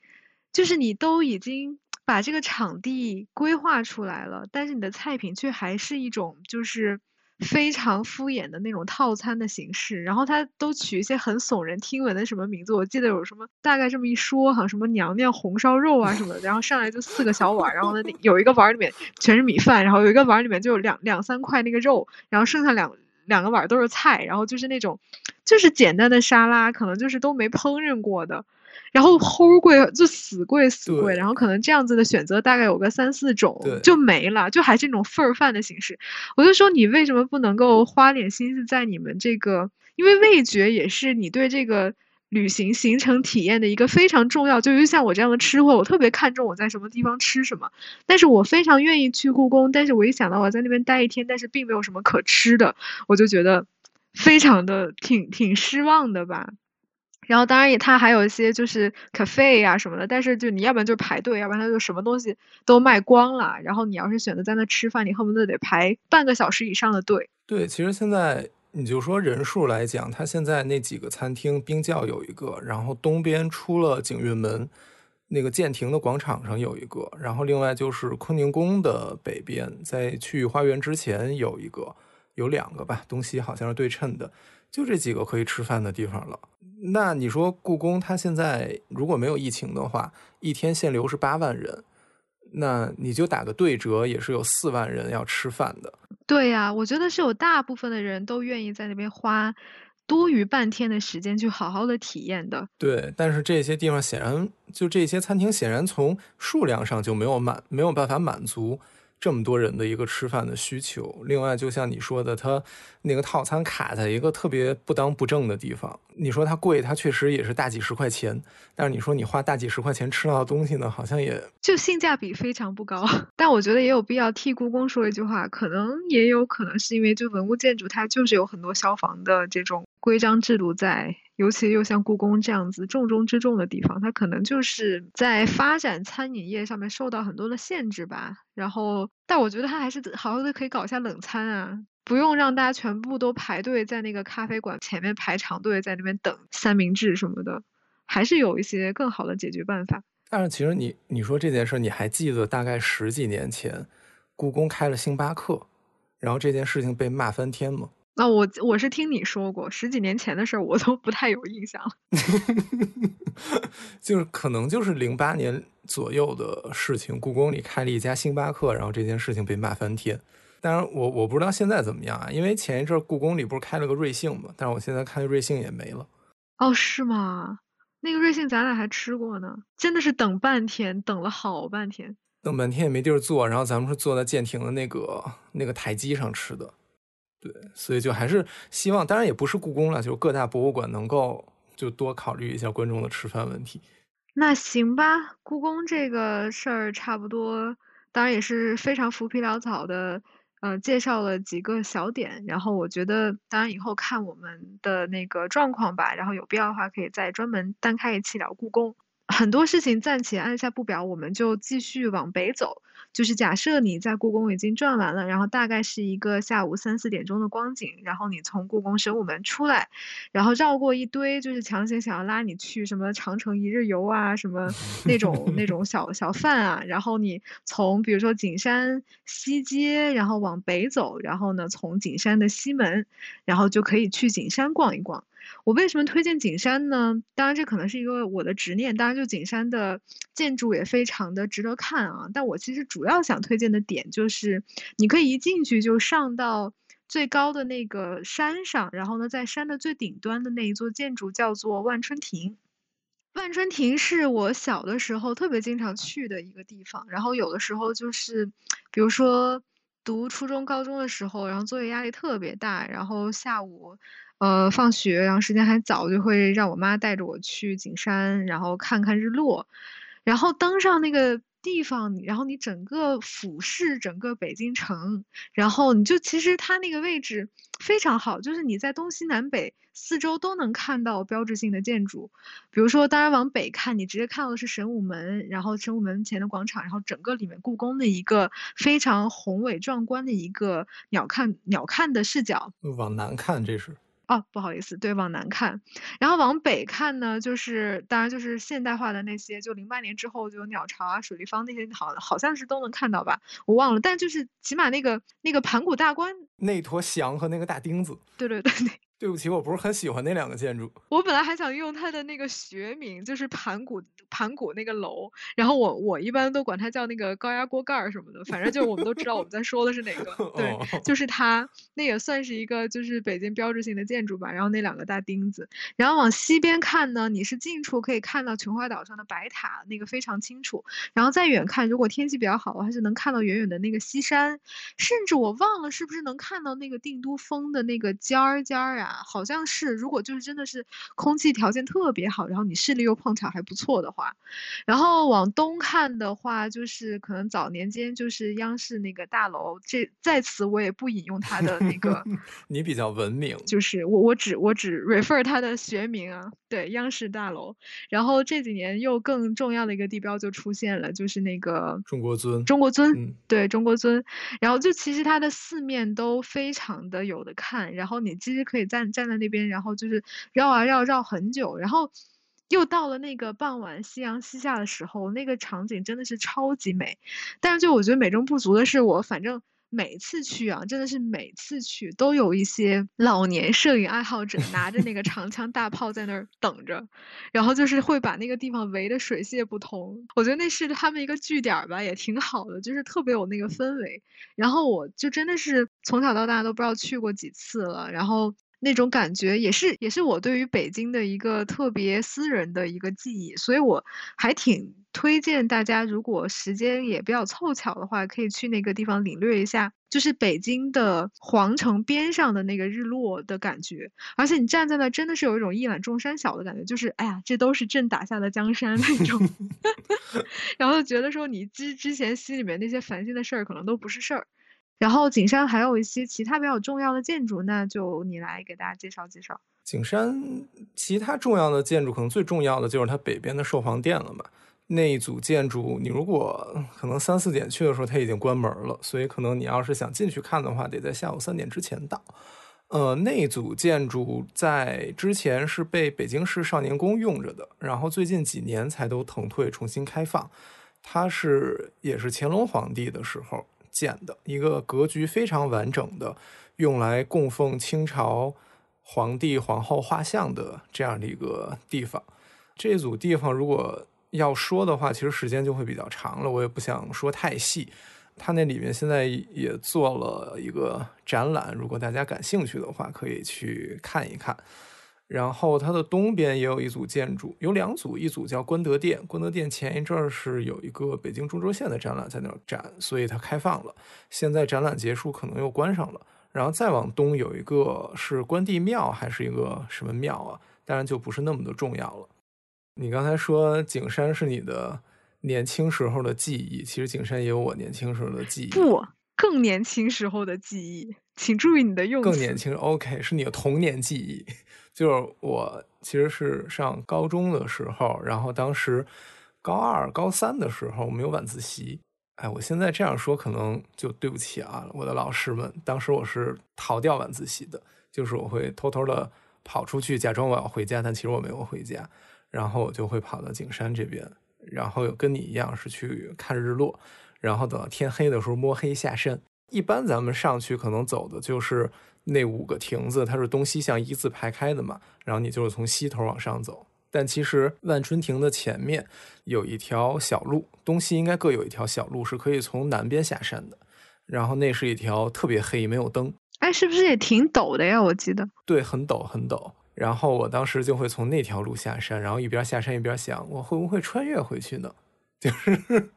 就是你都已经把这个场地规划出来了，但是你的菜品却还是一种就是。非常敷衍的那种套餐的形式，然后他都取一些很耸人听闻的什么名字，我记得有什么大概这么一说，好像什么娘娘红烧肉啊什么的，然后上来就四个小碗，然后呢有一个碗里面全是米饭，然后有一个碗里面就有两两三块那个肉，然后剩下两两个碗都是菜，然后就是那种就是简单的沙拉，可能就是都没烹饪过的。然后齁贵，就死贵死贵，然后可能这样子的选择大概有个三四种就没了，就还是那种份儿饭的形式。我就说你为什么不能够花点心思在你们这个，因为味觉也是你对这个旅行行程体验的一个非常重要。就像我这样的吃货，我特别看重我在什么地方吃什么，但是我非常愿意去故宫，但是我一想到我在那边待一天，但是并没有什么可吃的，我就觉得非常的挺挺失望的吧。然后当然也，它还有一些就是 cafe 呀什么的，但是就你要不然就排队，要不然它就什么东西都卖光了。然后你要是选择在那吃饭，你恨不得得排半个小时以上的队。对，其实现在你就说人数来讲，它现在那几个餐厅，冰窖有一个，然后东边出了景运门，那个建亭的广场上有一个，然后另外就是坤宁宫的北边，在去花园之前有一个，有两个吧，东西好像是对称的，就这几个可以吃饭的地方了。那你说故宫它现在如果没有疫情的话，一天限流是八万人，那你就打个对折，也是有四万人要吃饭的。对呀，我觉得是有大部分的人都愿意在那边花多余半天的时间去好好的体验的。对，但是这些地方显然就这些餐厅显然从数量上就没有满没有办法满足。这么多人的一个吃饭的需求，另外就像你说的，它那个套餐卡在一个特别不当不正的地方。你说它贵，它确实也是大几十块钱，但是你说你花大几十块钱吃到的东西呢，好像也就性价比非常不高。但我觉得也有必要替故宫说一句话，可能也有可能是因为就文物建筑它就是有很多消防的这种规章制度在。尤其又像故宫这样子重中之重的地方，它可能就是在发展餐饮业上面受到很多的限制吧。然后，但我觉得它还是好好的可以搞一下冷餐啊，不用让大家全部都排队在那个咖啡馆前面排长队在那边等三明治什么的，还是有一些更好的解决办法。但是其实你你说这件事，你还记得大概十几年前，故宫开了星巴克，然后这件事情被骂翻天吗？那我我是听你说过，十几年前的事儿我都不太有印象了。就是可能就是零八年左右的事情，故宫里开了一家星巴克，然后这件事情被骂翻天。当然，我我不知道现在怎么样啊，因为前一阵故宫里不是开了个瑞幸嘛，但是我现在看瑞幸也没了。哦，是吗？那个瑞幸咱俩还吃过呢，真的是等半天，等了好半天，等半天也没地儿坐，然后咱们是坐在舰亭的那个那个台基上吃的。对，所以就还是希望，当然也不是故宫了，就各大博物馆能够就多考虑一下观众的吃饭问题。那行吧，故宫这个事儿差不多，当然也是非常浮皮潦草的，呃，介绍了几个小点。然后我觉得，当然以后看我们的那个状况吧，然后有必要的话可以再专门单开一期聊故宫。很多事情暂且按下不表，我们就继续往北走。就是假设你在故宫已经转完了，然后大概是一个下午三四点钟的光景，然后你从故宫神武门出来，然后绕过一堆就是强行想要拉你去什么长城一日游啊，什么 那种那种小小贩啊，然后你从比如说景山西街，然后往北走，然后呢从景山的西门，然后就可以去景山逛一逛。我为什么推荐景山呢？当然，这可能是一个我的执念。当然，就景山的建筑也非常的值得看啊。但我其实主要想推荐的点就是，你可以一进去就上到最高的那个山上，然后呢，在山的最顶端的那一座建筑叫做万春亭。万春亭是我小的时候特别经常去的一个地方。然后有的时候就是，比如说读初中、高中的时候，然后作业压力特别大，然后下午。呃，放学，然后时间还早，就会让我妈带着我去景山，然后看看日落，然后登上那个地方，然后你整个俯视整个北京城，然后你就其实它那个位置非常好，就是你在东西南北四周都能看到标志性的建筑，比如说，当然往北看，你直接看到的是神武门，然后神武门前的广场，然后整个里面故宫的一个非常宏伟壮观的一个鸟瞰鸟瞰的视角。往南看，这是。哦，不好意思，对，往南看，然后往北看呢，就是当然就是现代化的那些，就零八年之后就有鸟巢啊、水立方那些，好好像是都能看到吧，我忘了，但就是起码那个那个盘古大观，那坨翔和那个大钉子，对对对。对不起，我不是很喜欢那两个建筑。我本来还想用它的那个学名，就是盘古盘古那个楼。然后我我一般都管它叫那个高压锅盖儿什么的，反正就我们都知道我们在说的是哪个。对，就是它，那也算是一个就是北京标志性的建筑吧。然后那两个大钉子，然后往西边看呢，你是近处可以看到琼花岛上的白塔，那个非常清楚。然后再远看，如果天气比较好的话，是能看到远远的那个西山，甚至我忘了是不是能看到那个定都峰的那个尖儿尖儿呀。好像是，如果就是真的是空气条件特别好，然后你视力又碰巧还不错的话，然后往东看的话，就是可能早年间就是央视那个大楼，这在此我也不引用它的那个。你比较文明。就是我我只我只 refer 它的学名啊，对，央视大楼。然后这几年又更重要的一个地标就出现了，就是那个中国尊。中国尊，对，中国尊。然后就其实它的四面都非常的有的看，然后你其实可以在站站在那边，然后就是绕啊绕，绕很久，然后又到了那个傍晚，夕阳西下的时候，那个场景真的是超级美。但是就我觉得美中不足的是，我反正每次去啊，真的是每次去都有一些老年摄影爱好者拿着那个长枪大炮在那儿等着，然后就是会把那个地方围得水泄不通。我觉得那是他们一个据点吧，也挺好的，就是特别有那个氛围。然后我就真的是从小到大都不知道去过几次了，然后。那种感觉也是，也是我对于北京的一个特别私人的一个记忆，所以我还挺推荐大家，如果时间也比较凑巧的话，可以去那个地方领略一下，就是北京的皇城边上的那个日落的感觉。而且你站在那，真的是有一种一览众山小的感觉，就是哎呀，这都是朕打下的江山那种。然后觉得说，你之之前心里面那些烦心的事儿，可能都不是事儿。然后景山还有一些其他比较重要的建筑，那就你来给大家介绍介绍。景山其他重要的建筑，可能最重要的就是它北边的寿皇殿了嘛。那一组建筑，你如果可能三四点去的时候，它已经关门了，所以可能你要是想进去看的话，得在下午三点之前到。呃，那组建筑在之前是被北京市少年宫用着的，然后最近几年才都腾退重新开放。它是也是乾隆皇帝的时候。建的一个格局非常完整的，用来供奉清朝皇帝皇后画像的这样的一个地方。这组地方如果要说的话，其实时间就会比较长了，我也不想说太细。它那里面现在也做了一个展览，如果大家感兴趣的话，可以去看一看。然后它的东边也有一组建筑，有两组，一组叫关德殿。关德殿前一阵儿是有一个北京中轴线的展览在那儿展，所以它开放了。现在展览结束，可能又关上了。然后再往东有一个是关帝庙，还是一个什么庙啊？当然就不是那么的重要了。你刚才说景山是你的年轻时候的记忆，其实景山也有我年轻时候的记忆。不，更年轻时候的记忆。请注意你的用词。更年轻，OK，是你的童年记忆。就是我其实是上高中的时候，然后当时高二、高三的时候，我们有晚自习。哎，我现在这样说可能就对不起啊，我的老师们。当时我是逃掉晚自习的，就是我会偷偷的跑出去，假装我要回家，但其实我没有回家。然后我就会跑到景山这边，然后有跟你一样是去看日落，然后等到天黑的时候摸黑下山。一般咱们上去可能走的就是那五个亭子，它是东西向一字排开的嘛，然后你就是从西头往上走。但其实万春亭的前面有一条小路，东西应该各有一条小路，是可以从南边下山的。然后那是一条特别黑，没有灯。哎，是不是也挺陡的呀？我记得。对，很陡，很陡。然后我当时就会从那条路下山，然后一边下山一边想，我会不会穿越回去呢？就是，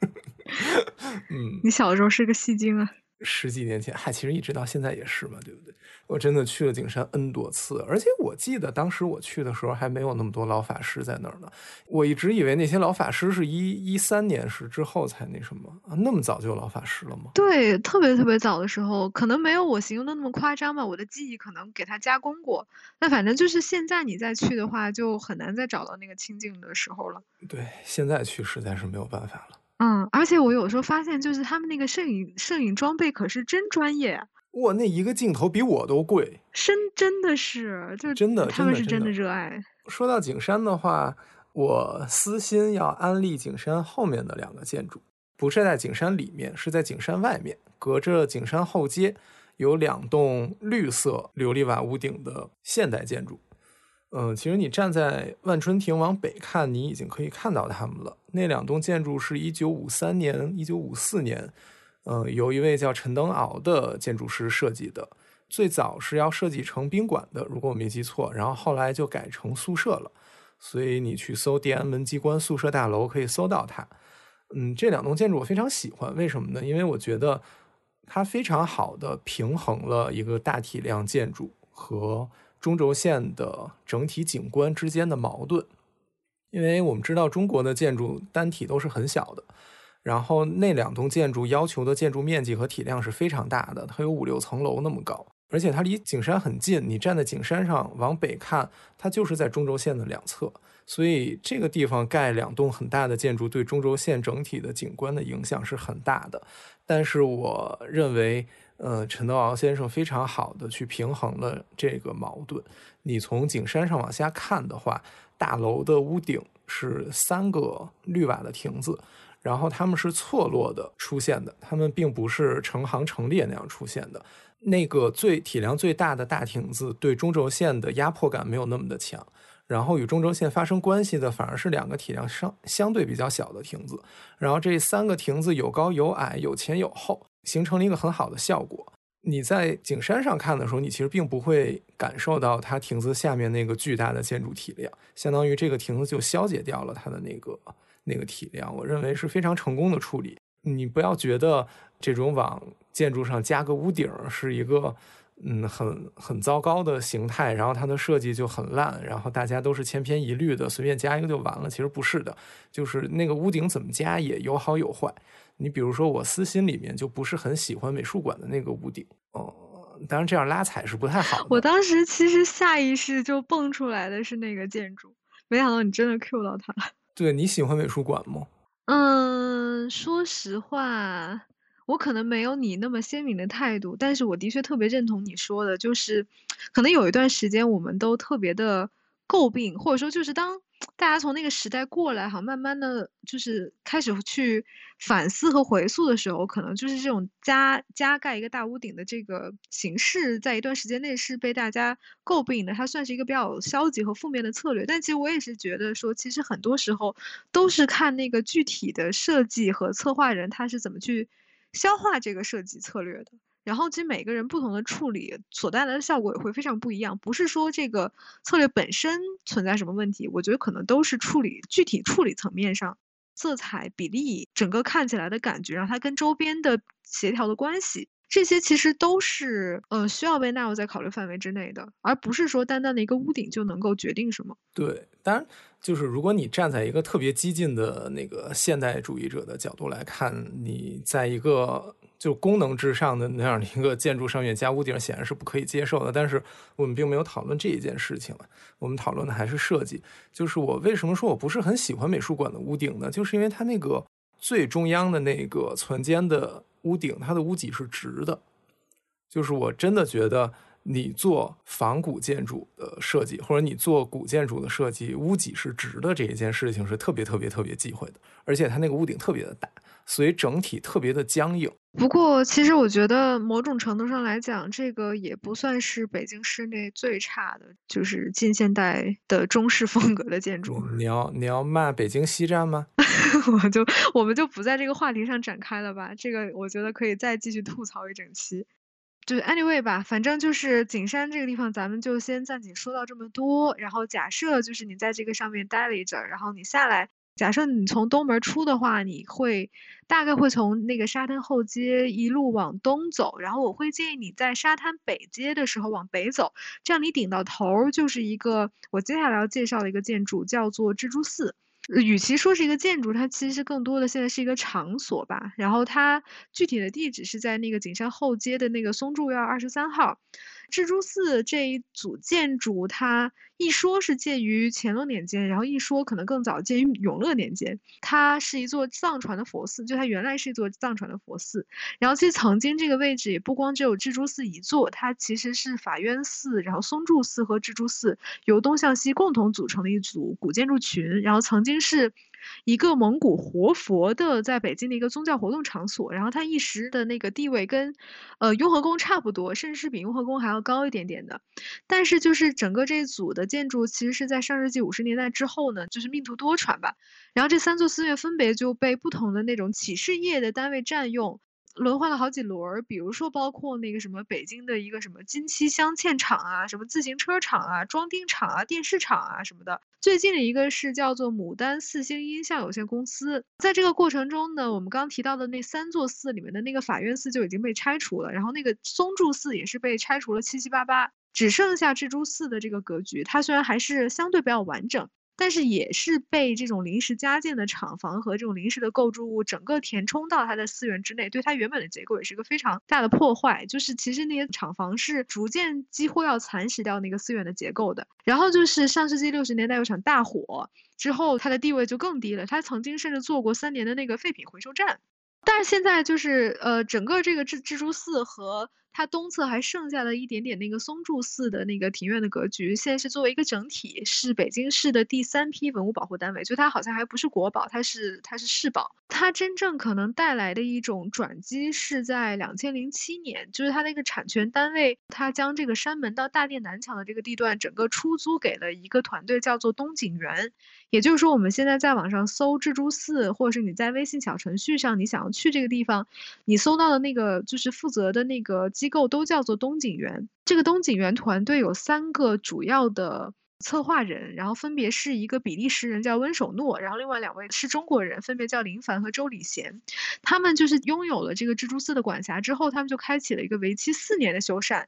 嗯。你小时候是个戏精啊。十几年前，嗨，其实一直到现在也是嘛，对不对？我真的去了景山 N 多次，而且我记得当时我去的时候还没有那么多老法师在那儿呢。我一直以为那些老法师是一一三年是之后才那什么啊，那么早就有老法师了吗？对，特别特别早的时候，可能没有我形容的那么夸张吧。我的记忆可能给他加工过。那反正就是现在你再去的话，就很难再找到那个清静的时候了。对，现在去实在是没有办法了。嗯，而且我有时候发现，就是他们那个摄影摄影装备可是真专业。哇，那一个镜头比我都贵，真真的是，就真的，他们是真的热爱。说到景山的话，我私心要安利景山后面的两个建筑，不是在景山里面，是在景山外面，隔着景山后街，有两栋绿色琉璃瓦屋顶的现代建筑。嗯，其实你站在万春亭往北看，你已经可以看到他们了。那两栋建筑是一九五三年、一九五四年，嗯，由一位叫陈登鳌的建筑师设计的。最早是要设计成宾馆的，如果我没记错，然后后来就改成宿舍了。所以你去搜地安门机关宿舍大楼，可以搜到它。嗯，这两栋建筑我非常喜欢，为什么呢？因为我觉得它非常好的平衡了一个大体量建筑和。中轴线的整体景观之间的矛盾，因为我们知道中国的建筑单体都是很小的，然后那两栋建筑要求的建筑面积和体量是非常大的，它有五六层楼那么高，而且它离景山很近，你站在景山上往北看，它就是在中轴线的两侧，所以这个地方盖两栋很大的建筑，对中轴线整体的景观的影响是很大的。但是我认为。呃，陈德昂先生非常好的去平衡了这个矛盾。你从景山上往下看的话，大楼的屋顶是三个绿瓦的亭子，然后它们是错落的出现的，它们并不是成行成列那样出现的。那个最体量最大的大亭子对中轴线的压迫感没有那么的强，然后与中轴线发生关系的反而是两个体量相相对比较小的亭子，然后这三个亭子有高有矮，有前有后。形成了一个很好的效果。你在景山上看的时候，你其实并不会感受到它亭子下面那个巨大的建筑体量，相当于这个亭子就消解掉了它的那个那个体量。我认为是非常成功的处理。你不要觉得这种往建筑上加个屋顶是一个。嗯，很很糟糕的形态，然后它的设计就很烂，然后大家都是千篇一律的，随便加一个就完了。其实不是的，就是那个屋顶怎么加也有好有坏。你比如说，我私心里面就不是很喜欢美术馆的那个屋顶，哦，当然这样拉踩是不太好。我当时其实下意识就蹦出来的是那个建筑，没想到你真的 Q 到它了。对你喜欢美术馆吗？嗯，说实话。我可能没有你那么鲜明的态度，但是我的确特别认同你说的，就是可能有一段时间我们都特别的诟病，或者说就是当大家从那个时代过来，哈，慢慢的就是开始去反思和回溯的时候，可能就是这种加加盖一个大屋顶的这个形式，在一段时间内是被大家诟病的，它算是一个比较消极和负面的策略。但其实我也是觉得说，其实很多时候都是看那个具体的设计和策划人他是怎么去。消化这个设计策略的，然后其实每个人不同的处理所带来的效果也会非常不一样。不是说这个策略本身存在什么问题，我觉得可能都是处理具体处理层面上，色彩比例整个看起来的感觉，让它跟周边的协调的关系，这些其实都是呃需要被纳入在考虑范围之内的，而不是说单单的一个屋顶就能够决定什么。对，当然。就是如果你站在一个特别激进的那个现代主义者的角度来看，你在一个就功能至上的那样的一个建筑上面加屋顶，显然是不可以接受的。但是我们并没有讨论这一件事情，我们讨论的还是设计。就是我为什么说我不是很喜欢美术馆的屋顶呢？就是因为它那个最中央的那个存间的屋顶，它的屋脊是直的。就是我真的觉得。你做仿古建筑的设计，或者你做古建筑的设计，屋脊是直的这一件事情是特别特别特别忌讳的，而且它那个屋顶特别的大，所以整体特别的僵硬。不过，其实我觉得某种程度上来讲，这个也不算是北京市内最差的，就是近现代的中式风格的建筑。你要你要骂北京西站吗？我就我们就不在这个话题上展开了吧。这个我觉得可以再继续吐槽一整期。就 anyway 吧，反正就是景山这个地方，咱们就先暂且说到这么多。然后假设就是你在这个上面待了一阵儿，然后你下来，假设你从东门出的话，你会大概会从那个沙滩后街一路往东走。然后我会建议你在沙滩北街的时候往北走，这样你顶到头就是一个我接下来要介绍的一个建筑，叫做蜘蛛寺。与其说是一个建筑，它其实更多的现在是一个场所吧。然后它具体的地址是在那个景山后街的那个松柱院二十三号。蜘蛛寺这一组建筑，它一说是建于乾隆年间，然后一说可能更早建于永乐年间。它是一座藏传的佛寺，就它原来是一座藏传的佛寺。然后其实曾经这个位置也不光只有蜘蛛寺一座，它其实是法渊寺、然后松柱寺和蜘蛛寺由东向西共同组成的一组古建筑群。然后曾经是。一个蒙古活佛的在北京的一个宗教活动场所，然后它一时的那个地位跟，呃雍和宫差不多，甚至是比雍和宫还要高一点点的。但是就是整个这一组的建筑，其实是在上世纪五十年代之后呢，就是命途多舛吧。然后这三座寺院分别就被不同的那种企事业的单位占用。轮换了好几轮儿，比如说包括那个什么北京的一个什么金漆镶嵌厂啊，什么自行车厂啊，装订厂啊，电视厂啊什么的。最近的一个是叫做牡丹四星音像有限公司。在这个过程中呢，我们刚提到的那三座寺里面的那个法院寺就已经被拆除了，然后那个松柱寺也是被拆除了七七八八，只剩下蜘蛛寺的这个格局。它虽然还是相对比较完整。但是也是被这种临时加建的厂房和这种临时的构筑物整个填充到它的寺院之内，对它原本的结构也是一个非常大的破坏。就是其实那些厂房是逐渐几乎要蚕食掉那个寺院的结构的。然后就是上世纪六十年代有场大火之后，它的地位就更低了。它曾经甚至做过三年的那个废品回收站，但是现在就是呃整个这个蜘蜘蛛寺和。它东侧还剩下了一点点那个松柱寺的那个庭院的格局，现在是作为一个整体，是北京市的第三批文物保护单位，就它好像还不是国宝，它是它是市宝。它真正可能带来的一种转机是在两千零七年，就是它那个产权单位，它将这个山门到大殿南墙的这个地段整个出租给了一个团队，叫做东景园。也就是说，我们现在在网上搜蜘蛛寺，或者是你在微信小程序上，你想要去这个地方，你搜到的那个就是负责的那个机构都叫做东景园。这个东景园团队有三个主要的策划人，然后分别是一个比利时人叫温守诺，然后另外两位是中国人，分别叫林凡和周礼贤。他们就是拥有了这个蜘蛛寺的管辖之后，他们就开启了一个为期四年的修缮。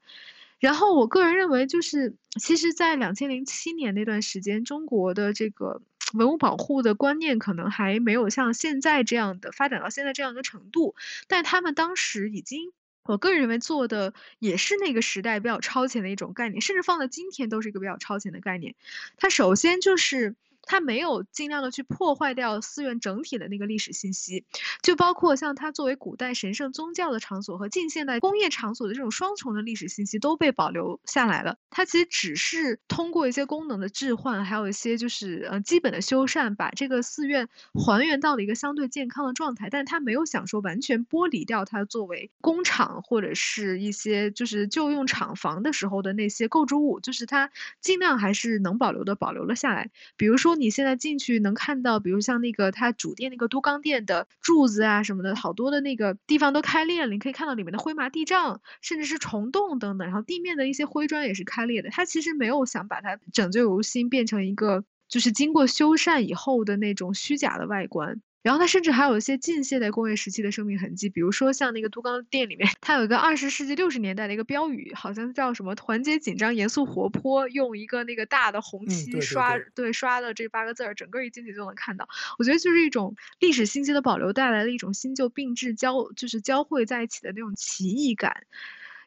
然后我个人认为，就是其实，在两千零七年那段时间，中国的这个。文物保护的观念可能还没有像现在这样的发展到现在这样一个程度，但他们当时已经，我个人认为做的也是那个时代比较超前的一种概念，甚至放到今天都是一个比较超前的概念。它首先就是。它没有尽量的去破坏掉寺院整体的那个历史信息，就包括像它作为古代神圣宗教的场所和近现代工业场所的这种双重的历史信息都被保留下来了。它其实只是通过一些功能的置换，还有一些就是呃基本的修缮，把这个寺院还原到了一个相对健康的状态。但它没有想说完全剥离掉它作为工厂或者是一些就是旧用厂房的时候的那些构筑物，就是它尽量还是能保留的保留了下来。比如说。你现在进去能看到，比如像那个它主殿那个都钢殿的柱子啊什么的，好多的那个地方都开裂了。你可以看到里面的灰麻地障，甚至是虫洞等等。然后地面的一些灰砖也是开裂的。它其实没有想把它拯救如新，变成一个就是经过修缮以后的那种虚假的外观。然后它甚至还有一些近现代工业时期的生命痕迹，比如说像那个都钢店里面，它有一个二十世纪六十年代的一个标语，好像叫什么“团结紧张，严肃活泼”，用一个那个大的红漆刷，对刷的这八个字儿，整个一进去就能看到。我觉得就是一种历史信息的保留带来了一种新旧并置交，就是交汇在一起的那种奇异感。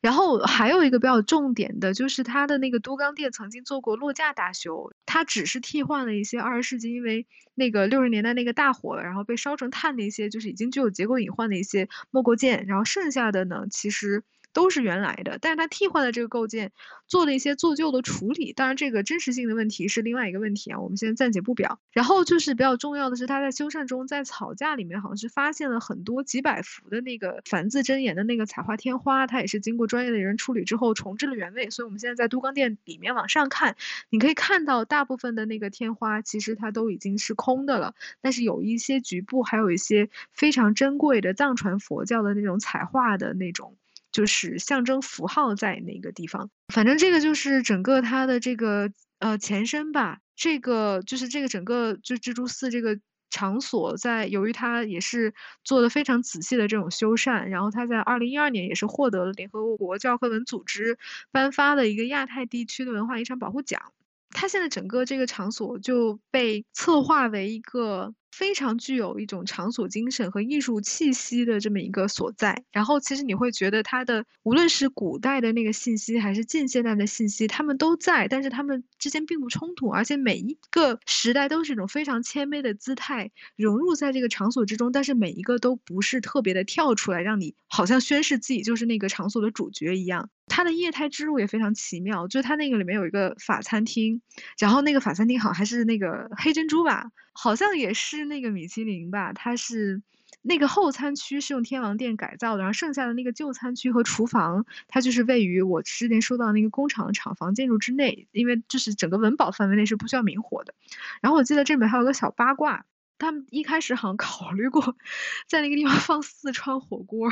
然后还有一个比较重点的，就是它的那个都钢店曾经做过落架大修，它只是替换了一些二十世纪因为那个六十年代那个大火，然后被烧成碳的一些，就是已经具有结构隐患的一些木构件，然后剩下的呢，其实。都是原来的，但是它替换了这个构件，做了一些做旧的处理。当然，这个真实性的问题是另外一个问题啊，我们先暂且不表。然后就是比较重要的是，他在修缮中，在草架里面好像是发现了很多几百幅的那个繁字真言的那个彩画天花，它也是经过专业的人处理之后重置了原位。所以我们现在在都钢店里面往上看，你可以看到大部分的那个天花其实它都已经是空的了，但是有一些局部还有一些非常珍贵的藏传佛教的那种彩画的那种。就是象征符号在那个地方，反正这个就是整个它的这个呃前身吧。这个就是这个整个就蜘蛛寺这个场所，在由于它也是做的非常仔细的这种修缮，然后它在二零一二年也是获得了联合国教科文组织颁发的一个亚太地区的文化遗产保护奖。它现在整个这个场所就被策划为一个。非常具有一种场所精神和艺术气息的这么一个所在，然后其实你会觉得它的无论是古代的那个信息，还是近现代的信息，他们都在，但是他们之间并不冲突，而且每一个时代都是一种非常谦卑的姿态融入在这个场所之中，但是每一个都不是特别的跳出来，让你好像宣示自己就是那个场所的主角一样。它的业态之路也非常奇妙，就它那个里面有一个法餐厅，然后那个法餐厅好还是那个黑珍珠吧。好像也是那个米其林吧，它是那个后餐区是用天王殿改造的，然后剩下的那个旧餐区和厨房，它就是位于我之前说到那个工厂的厂房建筑之内，因为就是整个文保范围内是不需要明火的。然后我记得这里面还有个小八卦。他们一开始好像考虑过，在那个地方放四川火锅，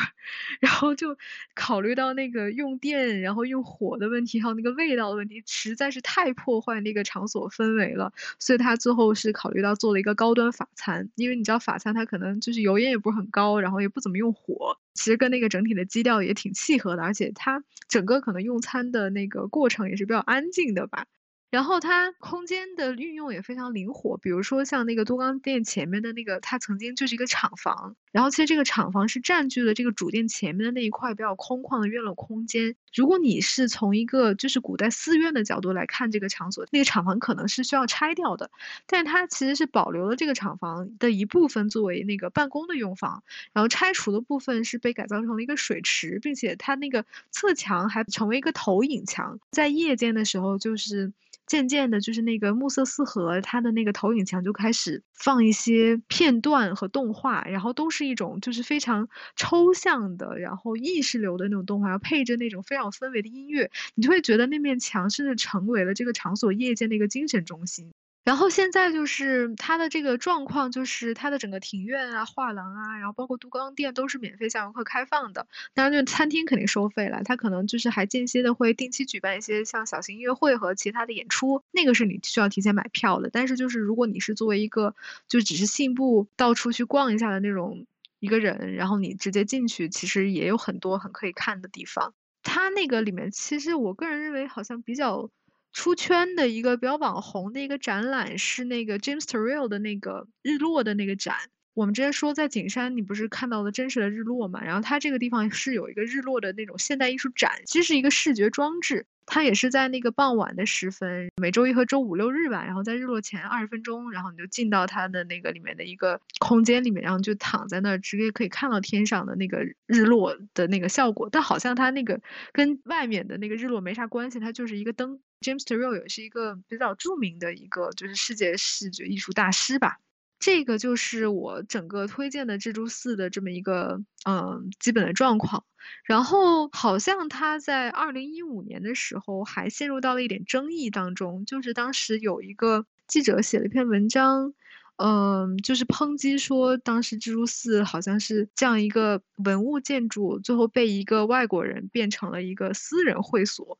然后就考虑到那个用电，然后用火的问题，还有那个味道的问题，实在是太破坏那个场所氛围了。所以他最后是考虑到做了一个高端法餐，因为你知道法餐它可能就是油烟也不是很高，然后也不怎么用火，其实跟那个整体的基调也挺契合的，而且它整个可能用餐的那个过程也是比较安静的吧。然后它空间的运用也非常灵活，比如说像那个多缸店前面的那个，它曾经就是一个厂房，然后其实这个厂房是占据了这个主店前面的那一块比较空旷的院落空间。如果你是从一个就是古代寺院的角度来看这个场所，那个厂房可能是需要拆掉的，但是它其实是保留了这个厂房的一部分作为那个办公的用房，然后拆除的部分是被改造成了一个水池，并且它那个侧墙还成为一个投影墙，在夜间的时候就是。渐渐的，就是那个暮色四合，它的那个投影墙就开始放一些片段和动画，然后都是一种就是非常抽象的，然后意识流的那种动画，配着那种非常有氛围的音乐，你就会觉得那面墙甚至成为了这个场所夜间的一个精神中心。然后现在就是它的这个状况，就是它的整个庭院啊、画廊啊，然后包括都钢店都是免费向游客开放的。当然，就餐厅肯定收费了。它可能就是还间歇的会定期举办一些像小型音乐会和其他的演出，那个是你需要提前买票的。但是就是如果你是作为一个就只是信步到处去逛一下的那种一个人，然后你直接进去，其实也有很多很可以看的地方。它那个里面其实我个人认为好像比较。出圈的一个比较网红的一个展览是那个 James Turrell 的那个日落的那个展。我们之前说在景山，你不是看到了真实的日落嘛？然后它这个地方是有一个日落的那种现代艺术展，其实是一个视觉装置。它也是在那个傍晚的时分，每周一和周五六日吧，然后在日落前二十分钟，然后你就进到它的那个里面的一个空间里面，然后就躺在那儿，直接可以看到天上的那个日落的那个效果。但好像它那个跟外面的那个日落没啥关系，它就是一个灯。James Turrell 也是一个比较著名的一个就是世界视觉艺术大师吧。这个就是我整个推荐的蜘蛛寺的这么一个嗯基本的状况，然后好像他在二零一五年的时候还陷入到了一点争议当中，就是当时有一个记者写了一篇文章，嗯，就是抨击说当时蜘蛛寺好像是这样一个文物建筑，最后被一个外国人变成了一个私人会所。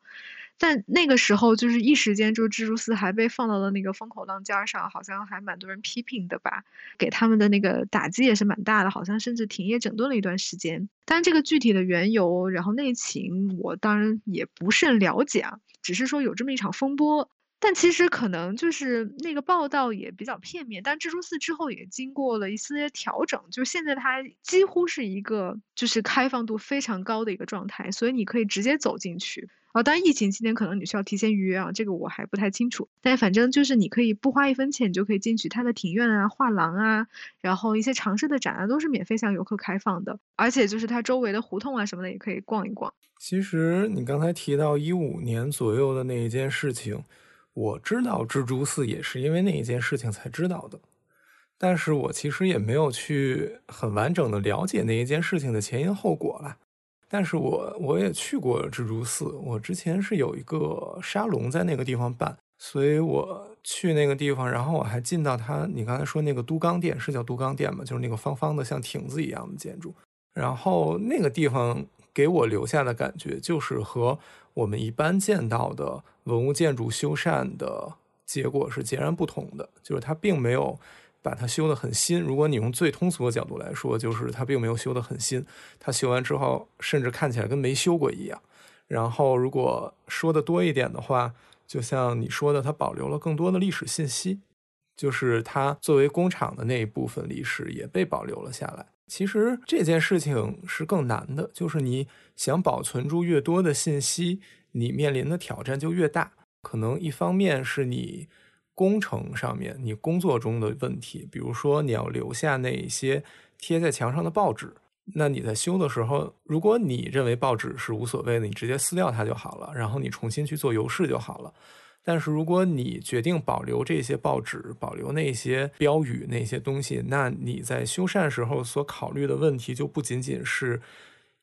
但那个时候，就是一时间，就蜘蛛丝还被放到了那个风口浪尖上，好像还蛮多人批评的吧，给他们的那个打击也是蛮大的，好像甚至停业整顿了一段时间。但这个具体的缘由，然后内情，我当然也不甚了解啊，只是说有这么一场风波。但其实可能就是那个报道也比较片面，但蜘蛛寺之后也经过了一些调整，就现在它几乎是一个就是开放度非常高的一个状态，所以你可以直接走进去。啊，当然疫情期间可能你需要提前预约啊，这个我还不太清楚。但反正就是你可以不花一分钱，你就可以进去。它的庭院啊、画廊啊，然后一些常设的展啊，都是免费向游客开放的。而且就是它周围的胡同啊什么的，也可以逛一逛。其实你刚才提到一五年左右的那一件事情，我知道蜘蛛寺也是因为那一件事情才知道的，但是我其实也没有去很完整的了解那一件事情的前因后果了。但是我我也去过蜘蛛寺，我之前是有一个沙龙在那个地方办，所以我去那个地方，然后我还进到他，你刚才说那个都冈殿是叫都冈殿吗？就是那个方方的像亭子一样的建筑，然后那个地方给我留下的感觉就是和我们一般见到的文物建筑修缮的结果是截然不同的，就是它并没有。把它修得很新。如果你用最通俗的角度来说，就是它并没有修得很新。它修完之后，甚至看起来跟没修过一样。然后，如果说的多一点的话，就像你说的，它保留了更多的历史信息，就是它作为工厂的那一部分历史也被保留了下来。其实这件事情是更难的，就是你想保存住越多的信息，你面临的挑战就越大。可能一方面是你。工程上面，你工作中的问题，比如说你要留下那些贴在墙上的报纸，那你在修的时候，如果你认为报纸是无所谓的，你直接撕掉它就好了，然后你重新去做油饰就好了。但是如果你决定保留这些报纸，保留那些标语那些东西，那你在修缮时候所考虑的问题就不仅仅是。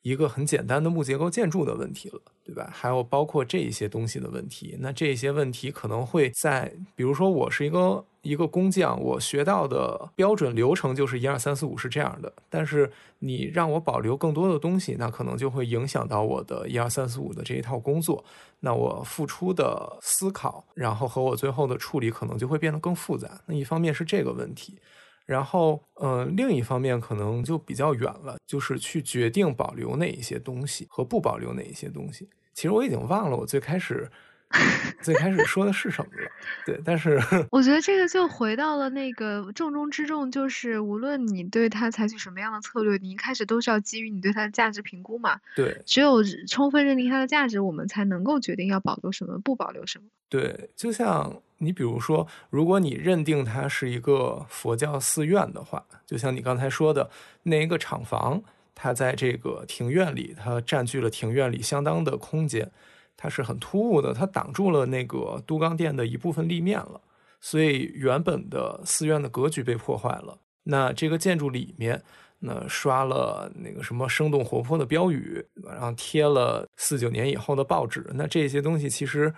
一个很简单的木结构建筑的问题了，对吧？还有包括这一些东西的问题。那这些问题可能会在，比如说我是一个一个工匠，我学到的标准流程就是一二三四五是这样的。但是你让我保留更多的东西，那可能就会影响到我的一二三四五的这一套工作。那我付出的思考，然后和我最后的处理可能就会变得更复杂。那一方面是这个问题。然后，呃，另一方面可能就比较远了，就是去决定保留哪一些东西和不保留哪一些东西。其实我已经忘了我最开始。最开始说的是什么了？对，但是 我觉得这个就 回到了那个重中之重，就是无论你对它采取什么样的策略，你一开始都是要基于你对它的价值评估嘛。对，只有充分认定它的价值，我们才能够决定要保留什么，不保留什么。对，就像你比如说，如果你认定它是一个佛教寺院的话，就像你刚才说的那一个厂房，它在这个庭院里，它占据了庭院里相当的空间。它是很突兀的，它挡住了那个都冈殿的一部分立面了，所以原本的寺院的格局被破坏了。那这个建筑里面，那刷了那个什么生动活泼的标语，然后贴了四九年以后的报纸，那这些东西其实。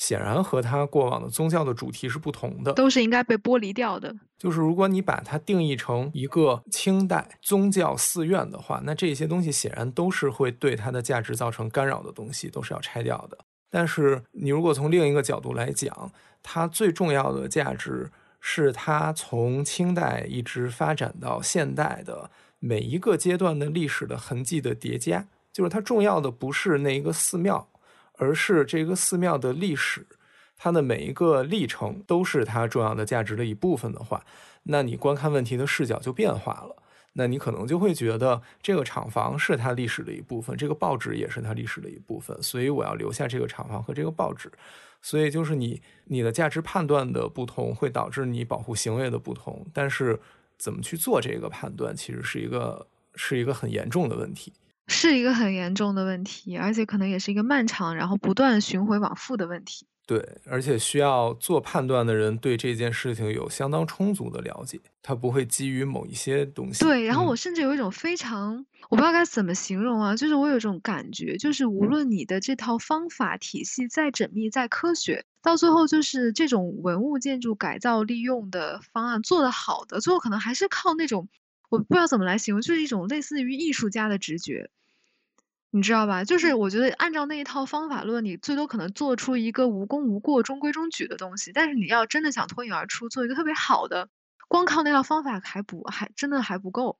显然和他过往的宗教的主题是不同的，都是应该被剥离掉的。就是如果你把它定义成一个清代宗教寺院的话，那这些东西显然都是会对它的价值造成干扰的东西，都是要拆掉的。但是你如果从另一个角度来讲，它最重要的价值是它从清代一直发展到现代的每一个阶段的历史的痕迹的叠加，就是它重要的不是那一个寺庙。而是这个寺庙的历史，它的每一个历程都是它重要的价值的一部分的话，那你观看问题的视角就变化了。那你可能就会觉得这个厂房是它历史的一部分，这个报纸也是它历史的一部分，所以我要留下这个厂房和这个报纸。所以就是你你的价值判断的不同，会导致你保护行为的不同。但是怎么去做这个判断，其实是一个是一个很严重的问题。是一个很严重的问题，而且可能也是一个漫长，然后不断循回往复的问题。对，而且需要做判断的人对这件事情有相当充足的了解，他不会基于某一些东西。对，然后我甚至有一种非常，我不知道该怎么形容啊，就是我有一种感觉，就是无论你的这套方法体系再缜密、再科学，到最后就是这种文物建筑改造利用的方案做得好的，最后可能还是靠那种我不知道怎么来形容，就是一种类似于艺术家的直觉，你知道吧？就是我觉得按照那一套方法论，你最多可能做出一个无功无过、中规中矩的东西，但是你要真的想脱颖而出，做一个特别好的，光靠那套方法还不还真的还不够。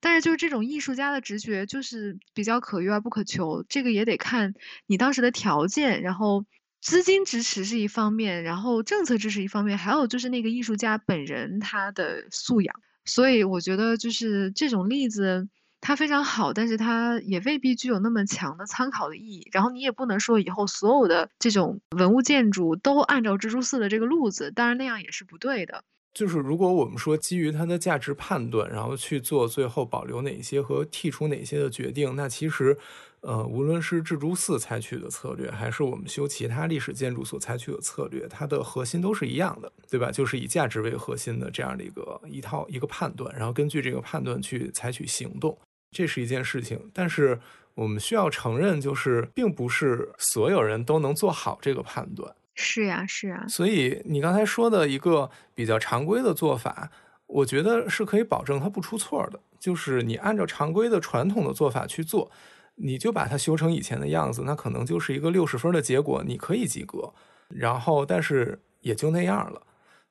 但是就是这种艺术家的直觉，就是比较可遇而不可求。这个也得看你当时的条件，然后资金支持是一方面，然后政策支持一方面，还有就是那个艺术家本人他的素养。所以我觉得就是这种例子，它非常好，但是它也未必具有那么强的参考的意义。然后你也不能说以后所有的这种文物建筑都按照蜘蛛寺的这个路子，当然那样也是不对的。就是如果我们说基于它的价值判断，然后去做最后保留哪些和剔除哪些的决定，那其实，呃，无论是蜘蛛寺采取的策略，还是我们修其他历史建筑所采取的策略，它的核心都是一样的，对吧？就是以价值为核心的这样的一个一套一个判断，然后根据这个判断去采取行动，这是一件事情。但是我们需要承认，就是并不是所有人都能做好这个判断。是呀，是呀。所以你刚才说的一个比较常规的做法，我觉得是可以保证它不出错的。就是你按照常规的传统的做法去做，你就把它修成以前的样子，那可能就是一个六十分的结果，你可以及格。然后，但是也就那样了。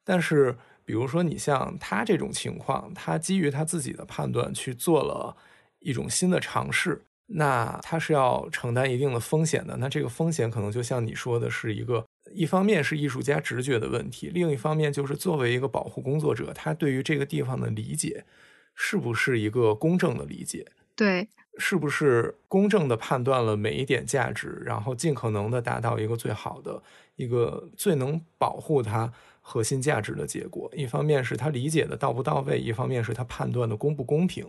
但是，比如说你像他这种情况，他基于他自己的判断去做了一种新的尝试，那它是要承担一定的风险的。那这个风险可能就像你说的是一个。一方面是艺术家直觉的问题，另一方面就是作为一个保护工作者，他对于这个地方的理解是不是一个公正的理解？对，是不是公正的判断了每一点价值，然后尽可能的达到一个最好的、一个最能保护它核心价值的结果？一方面是他理解的到不到位，一方面是他判断的公不公平。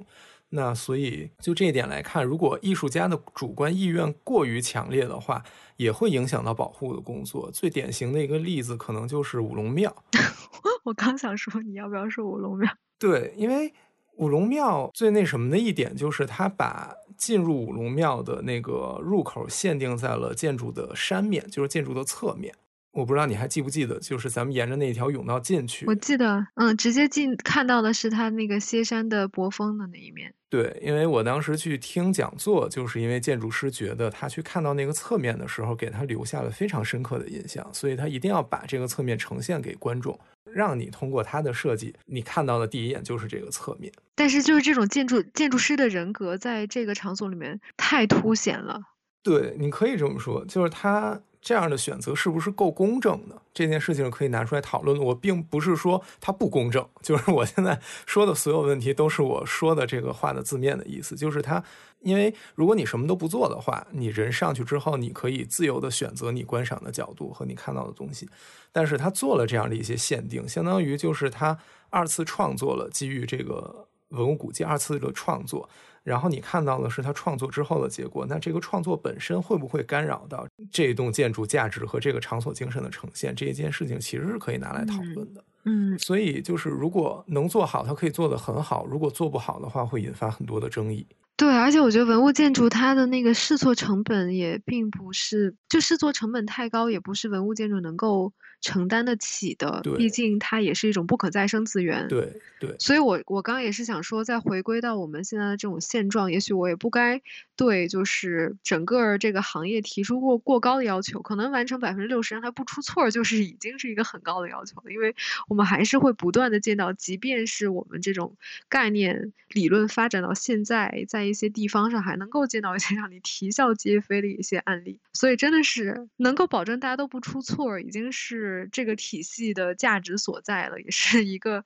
那所以就这一点来看，如果艺术家的主观意愿过于强烈的话，也会影响到保护的工作。最典型的一个例子，可能就是五龙庙。我刚想说，你要不要说五龙庙？对，因为五龙庙最那什么的一点，就是它把进入五龙庙的那个入口限定在了建筑的山面，就是建筑的侧面。我不知道你还记不记得，就是咱们沿着那条甬道进去。我记得，嗯，直接进看到的是他那个歇山的博峰的那一面。对，因为我当时去听讲座，就是因为建筑师觉得他去看到那个侧面的时候，给他留下了非常深刻的印象，所以他一定要把这个侧面呈现给观众，让你通过他的设计，你看到的第一眼就是这个侧面。但是，就是这种建筑建筑师的人格，在这个场所里面太凸显了。对，你可以这么说，就是他。这样的选择是不是够公正的？这件事情可以拿出来讨论。我并不是说它不公正，就是我现在说的所有问题都是我说的这个话的字面的意思。就是它，因为如果你什么都不做的话，你人上去之后，你可以自由的选择你观赏的角度和你看到的东西。但是他做了这样的一些限定，相当于就是他二次创作了基于这个文物古迹二次的创作。然后你看到的是他创作之后的结果，那这个创作本身会不会干扰到这栋建筑价值和这个场所精神的呈现？这一件事情其实是可以拿来讨论的。嗯，所以就是如果能做好，它可以做得很好；如果做不好的话，会引发很多的争议。对，而且我觉得文物建筑它的那个试错成本也并不是，就试错成本太高，也不是文物建筑能够。承担得起的，毕竟它也是一种不可再生资源。对对，所以我我刚刚也是想说，再回归到我们现在的这种现状，也许我也不该对就是整个这个行业提出过过高的要求，可能完成百分之六十让它不出错，就是已经是一个很高的要求了。因为我们还是会不断的见到，即便是我们这种概念理论发展到现在，在一些地方上还能够见到一些让你啼笑皆非的一些案例。所以真的是能够保证大家都不出错，已经是。是这个体系的价值所在了，也是一个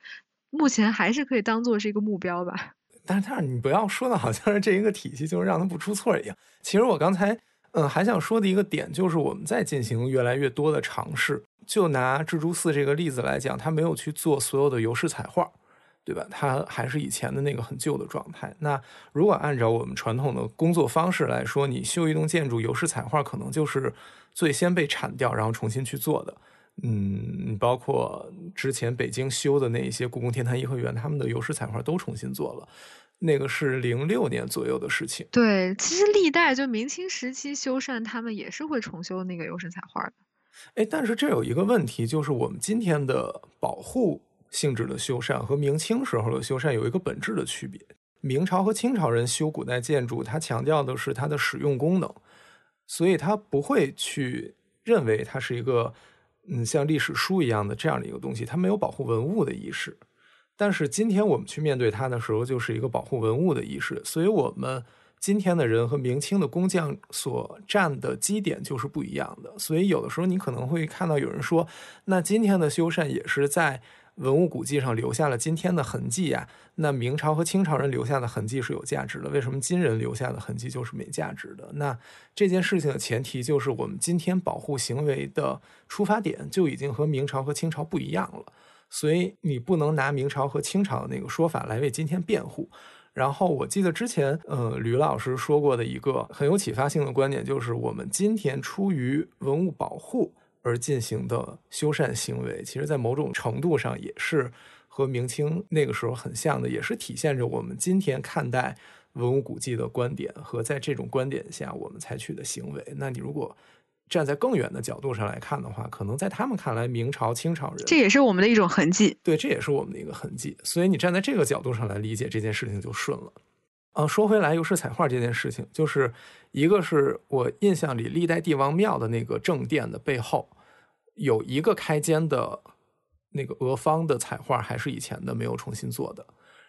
目前还是可以当做是一个目标吧。但是，但是你不要说的好像是这一个体系就是让它不出错一样。其实我刚才嗯还想说的一个点就是，我们在进行越来越多的尝试。就拿蜘蛛寺这个例子来讲，它没有去做所有的油饰彩画，对吧？它还是以前的那个很旧的状态。那如果按照我们传统的工作方式来说，你修一栋建筑，油饰彩画可能就是最先被铲掉，然后重新去做的。嗯，包括之前北京修的那一些故宫天坛颐和园，他们的油饰彩画都重新做了，那个是零六年左右的事情。对，其实历代就明清时期修缮，他们也是会重修那个油饰彩画的。哎，但是这有一个问题，就是我们今天的保护性质的修缮和明清时候的修缮有一个本质的区别。明朝和清朝人修古代建筑，他强调的是它的使用功能，所以他不会去认为它是一个嗯像历史书一样的这样的一个东西，它没有保护文物的意识。但是今天我们去面对它的时候，就是一个保护文物的意识，所以我们。今天的人和明清的工匠所占的基点就是不一样的，所以有的时候你可能会看到有人说，那今天的修缮也是在文物古迹上留下了今天的痕迹呀？那明朝和清朝人留下的痕迹是有价值的，为什么今人留下的痕迹就是没价值的？那这件事情的前提就是我们今天保护行为的出发点就已经和明朝和清朝不一样了，所以你不能拿明朝和清朝的那个说法来为今天辩护。然后我记得之前，呃，吕老师说过的一个很有启发性的观点，就是我们今天出于文物保护而进行的修缮行为，其实在某种程度上也是和明清那个时候很像的，也是体现着我们今天看待文物古迹的观点和在这种观点下我们采取的行为。那你如果站在更远的角度上来看的话，可能在他们看来，明朝、清朝人这也是我们的一种痕迹。对，这也是我们的一个痕迹。所以你站在这个角度上来理解这件事情就顺了。啊，说回来，油饰彩画这件事情，就是一个是我印象里历代帝王庙的那个正殿的背后有一个开间的那个俄方的彩画，还是以前的，没有重新做的。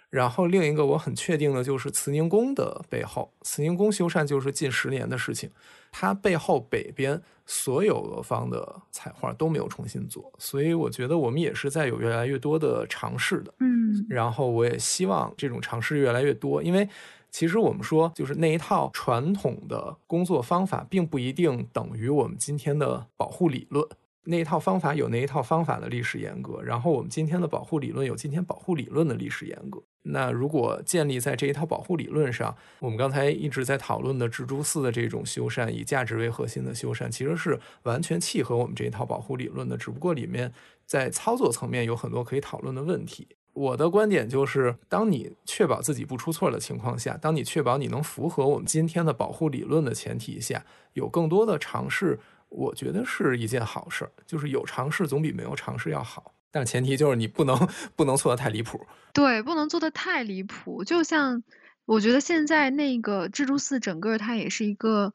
然后另一个我很确定的就是慈宁宫的背后，慈宁宫修缮就是近十年的事情，它背后北边所有俄方的彩画都没有重新做，所以我觉得我们也是在有越来越多的尝试的，嗯，然后我也希望这种尝试越来越多，因为其实我们说就是那一套传统的工作方法，并不一定等于我们今天的保护理论。那一套方法有那一套方法的历史严格，然后我们今天的保护理论有今天保护理论的历史严格。那如果建立在这一套保护理论上，我们刚才一直在讨论的蜘蛛丝的这种修缮，以价值为核心的修缮，其实是完全契合我们这一套保护理论的。只不过里面在操作层面有很多可以讨论的问题。我的观点就是，当你确保自己不出错的情况下，当你确保你能符合我们今天的保护理论的前提下，有更多的尝试。我觉得是一件好事儿，就是有尝试总比没有尝试要好，但前提就是你不能不能错的太离谱。对，不能做的太离谱。就像我觉得现在那个蜘蛛寺，整个它也是一个。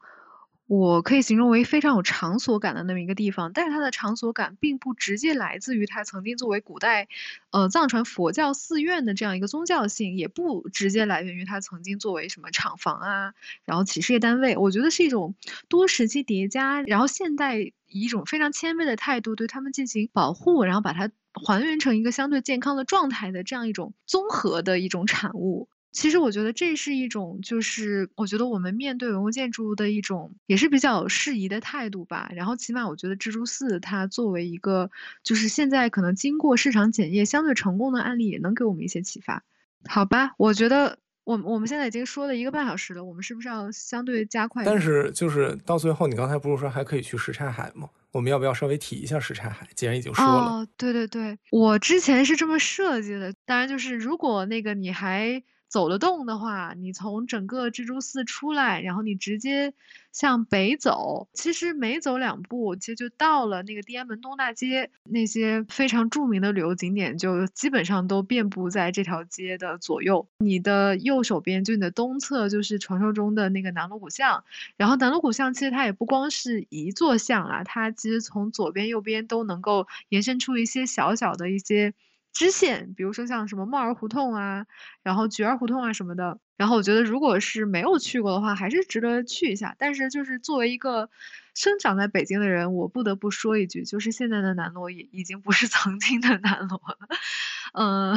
我可以形容为非常有场所感的那么一个地方，但是它的场所感并不直接来自于它曾经作为古代，呃藏传佛教寺院的这样一个宗教性，也不直接来源于它曾经作为什么厂房啊，然后企事业单位。我觉得是一种多时期叠加，然后现代以一种非常谦卑的态度对他们进行保护，然后把它还原成一个相对健康的状态的这样一种综合的一种产物。其实我觉得这是一种，就是我觉得我们面对文物建筑的一种，也是比较适宜的态度吧。然后起码我觉得蜘蛛寺它作为一个，就是现在可能经过市场检验相对成功的案例，也能给我们一些启发。好吧，我觉得我我们现在已经说了一个半小时了，我们是不是要相对加快？但是就是到最后，你刚才不是说还可以去什刹海吗？我们要不要稍微提一下什刹海？既然已经说了，哦，对对对，我之前是这么设计的。当然就是如果那个你还。走得动的话，你从整个蜘蛛寺出来，然后你直接向北走，其实每走两步，其实就到了那个地安门东大街。那些非常著名的旅游景点，就基本上都遍布在这条街的左右。你的右手边，就你的东侧，就是传说中的那个南锣鼓巷。然后南锣鼓巷其实它也不光是一座巷啊，它其实从左边、右边都能够延伸出一些小小的一些。支线，比如说像什么帽儿胡同啊，然后菊儿胡同啊什么的，然后我觉得如果是没有去过的话，还是值得去一下。但是就是作为一个生长在北京的人，我不得不说一句，就是现在的南锣也已经不是 曾经的南锣了，嗯。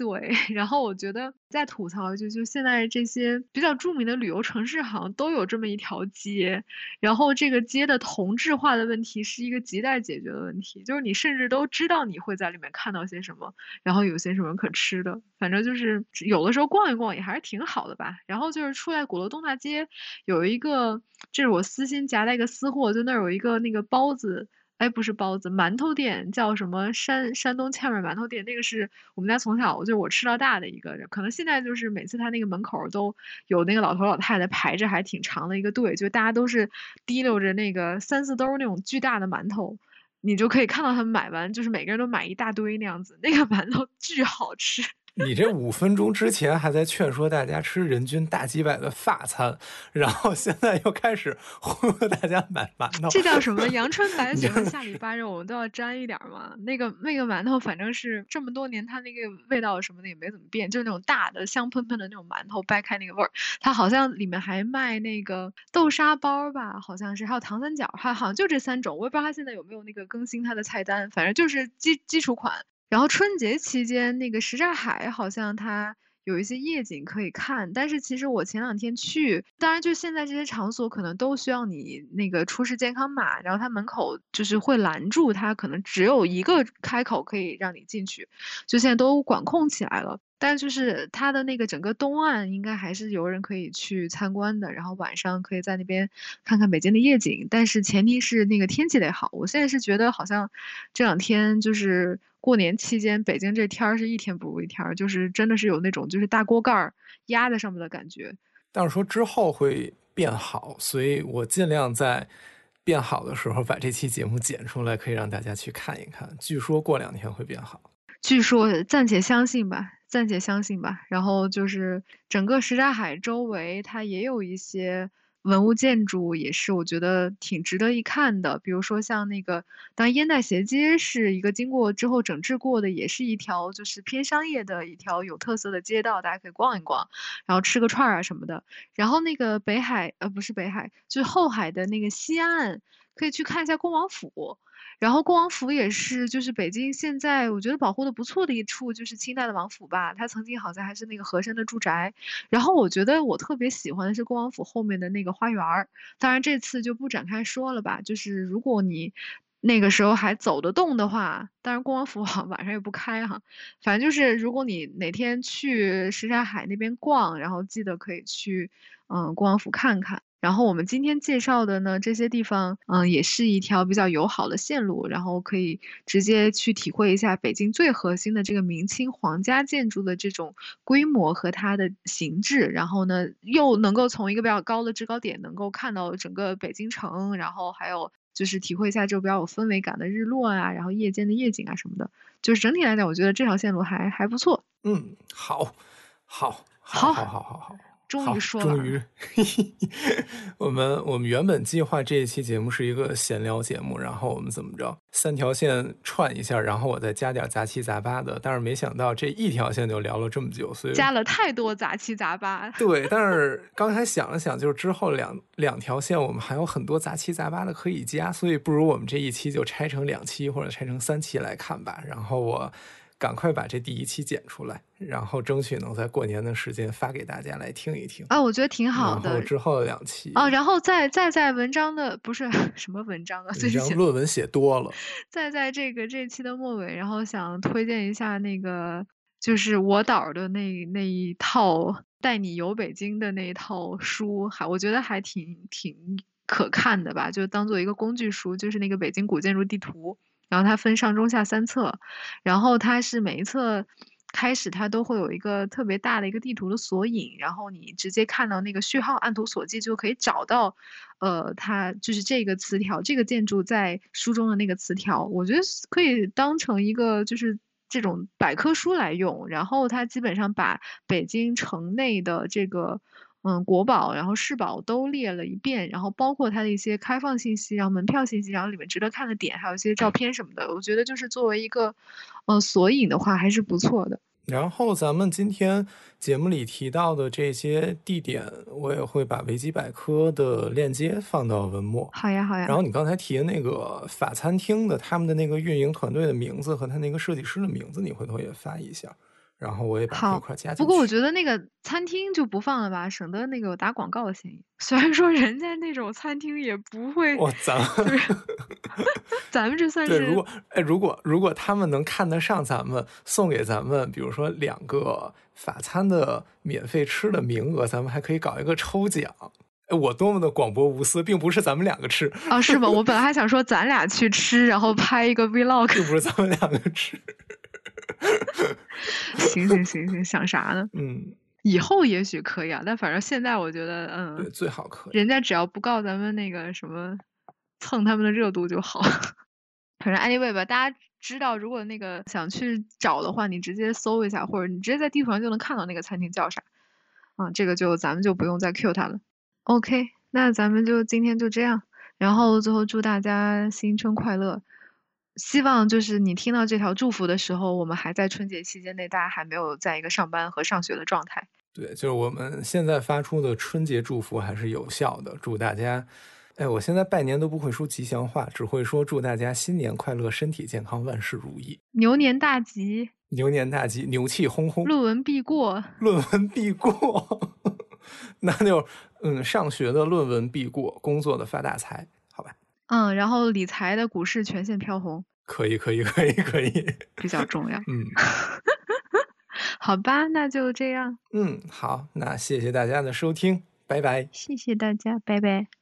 对，然后我觉得再吐槽一句，就现在这些比较著名的旅游城市，好像都有这么一条街，然后这个街的同质化的问题是一个亟待解决的问题，就是你甚至都知道你会在里面看到些什么，然后有些什么可吃的，反正就是有的时候逛一逛也还是挺好的吧。然后就是出来鼓楼东大街有一个，这是我私心夹带一个私货，就那儿有一个那个包子。哎，不是包子，馒头店叫什么山山东芡面馒头店，那个是我们家从小就我吃到大的一个，可能现在就是每次他那个门口都有那个老头老太太排着还挺长的一个队，就大家都是提溜着那个三四兜那种巨大的馒头，你就可以看到他们买完，就是每个人都买一大堆那样子，那个馒头巨好吃。你这五分钟之前还在劝说大家吃人均大几百的法餐，然后现在又开始忽悠大家买馒头，这叫什么？阳春白雪和下里巴肉，我们都要沾一点嘛。那个那个馒头，反正是这么多年，它那个味道什么的也没怎么变，就是那种大的香喷喷的那种馒头，掰开那个味儿。它好像里面还卖那个豆沙包吧，好像是，还有糖三角，还好像就这三种。我也不知道它现在有没有那个更新它的菜单，反正就是基基础款。然后春节期间，那个什刹海好像它有一些夜景可以看，但是其实我前两天去，当然就现在这些场所可能都需要你那个出示健康码，然后它门口就是会拦住，它可能只有一个开口可以让你进去，就现在都管控起来了。但就是它的那个整个东岸应该还是有人可以去参观的，然后晚上可以在那边看看北京的夜景，但是前提是那个天气得好。我现在是觉得好像这两天就是过年期间，北京这天儿是一天不如一天儿，就是真的是有那种就是大锅盖儿压在上面的感觉。但是说之后会变好，所以我尽量在变好的时候把这期节目剪出来，可以让大家去看一看。据说过两天会变好，据说暂且相信吧。暂且相信吧。然后就是整个什刹海周围，它也有一些文物建筑，也是我觉得挺值得一看的。比如说像那个，当然烟袋斜街是一个经过之后整治过的，也是一条就是偏商业的一条有特色的街道，大家可以逛一逛，然后吃个串儿啊什么的。然后那个北海，呃，不是北海，就是后海的那个西岸，可以去看一下恭王府。然后恭王府也是，就是北京现在我觉得保护的不错的一处，就是清代的王府吧。它曾经好像还是那个和珅的住宅。然后我觉得我特别喜欢的是恭王府后面的那个花园儿。当然这次就不展开说了吧。就是如果你那个时候还走得动的话，当然恭王府晚上也不开哈。反正就是如果你哪天去什刹海那边逛，然后记得可以去嗯恭王府看看。然后我们今天介绍的呢，这些地方，嗯，也是一条比较友好的线路，然后可以直接去体会一下北京最核心的这个明清皇家建筑的这种规模和它的形制，然后呢，又能够从一个比较高的制高点能够看到整个北京城，然后还有就是体会一下这种比较有氛围感的日落啊，然后夜间的夜景啊什么的，就是整体来讲，我觉得这条线路还还不错。嗯，好，好，好，好，好，好，好。终于说了，终于，我们我们原本计划这一期节目是一个闲聊节目，然后我们怎么着，三条线串一下，然后我再加点杂七杂八的，但是没想到这一条线就聊了这么久，所以加了太多杂七杂八。对，但 是刚才想了想，就是之后两两条线我们还有很多杂七杂八的可以加，所以不如我们这一期就拆成两期或者拆成三期来看吧。然后我。赶快把这第一期剪出来，然后争取能在过年的时间发给大家来听一听啊！我觉得挺好的。然后之后两期啊，然后再再在文章的不是 什么文章啊，最近论文写多了。再在这个这期的末尾，然后想推荐一下那个，就是我导的那那一套带你游北京的那一套书，还我觉得还挺挺可看的吧，就当做一个工具书，就是那个北京古建筑地图。然后它分上中下三册，然后它是每一册开始它都会有一个特别大的一个地图的索引，然后你直接看到那个序号，按图索骥就可以找到，呃，它就是这个词条，这个建筑在书中的那个词条，我觉得可以当成一个就是这种百科书来用。然后它基本上把北京城内的这个。嗯，国宝，然后市宝都列了一遍，然后包括它的一些开放信息，然后门票信息，然后里面值得看的点，还有一些照片什么的，我觉得就是作为一个，呃，索引的话还是不错的。然后咱们今天节目里提到的这些地点，我也会把维基百科的链接放到文末。好呀，好呀。然后你刚才提的那个法餐厅的他们的那个运营团队的名字和他那个设计师的名字，你回头也发一下。然后我也把这块加进去。不过我觉得那个餐厅就不放了吧，省得那个有打广告的嫌疑。虽然说人家那种餐厅也不会，哇，咱们 咱们这算是。对，如果哎，如果如果他们能看得上咱们，送给咱们，比如说两个法餐的免费吃的名额，咱们还可以搞一个抽奖。哎，我多么的广博无私，并不是咱们两个吃哦，是吗？我本来还 想说咱俩去吃，然后拍一个 vlog，并不是咱们两个吃。行行行行，想啥呢？嗯，以后也许可以啊，但反正现在我觉得，对，嗯，最好可以。人家只要不告咱们那个什么蹭他们的热度就好。反正 anyway 吧，大家知道，如果那个想去找的话，你直接搜一下，或者你直接在地图上就能看到那个餐厅叫啥。啊，这个就咱们就不用再 Q 它了。OK，那咱们就今天就这样，然后最后祝大家新春快乐。希望就是你听到这条祝福的时候，我们还在春节期间内，大家还没有在一个上班和上学的状态。对，就是我们现在发出的春节祝福还是有效的。祝大家，哎，我现在拜年都不会说吉祥话，只会说祝大家新年快乐，身体健康，万事如意，牛年大吉，牛年大吉，牛气哄哄，论文必过。论文必过。那就嗯，上学的论文必过，工作的发大财，好吧？嗯，然后理财的股市全线飘红，可以，可以，可以，可以。比较重要。嗯 好吧，那就这样，嗯，好，那谢谢大家的收听，拜拜。谢谢大家，拜拜。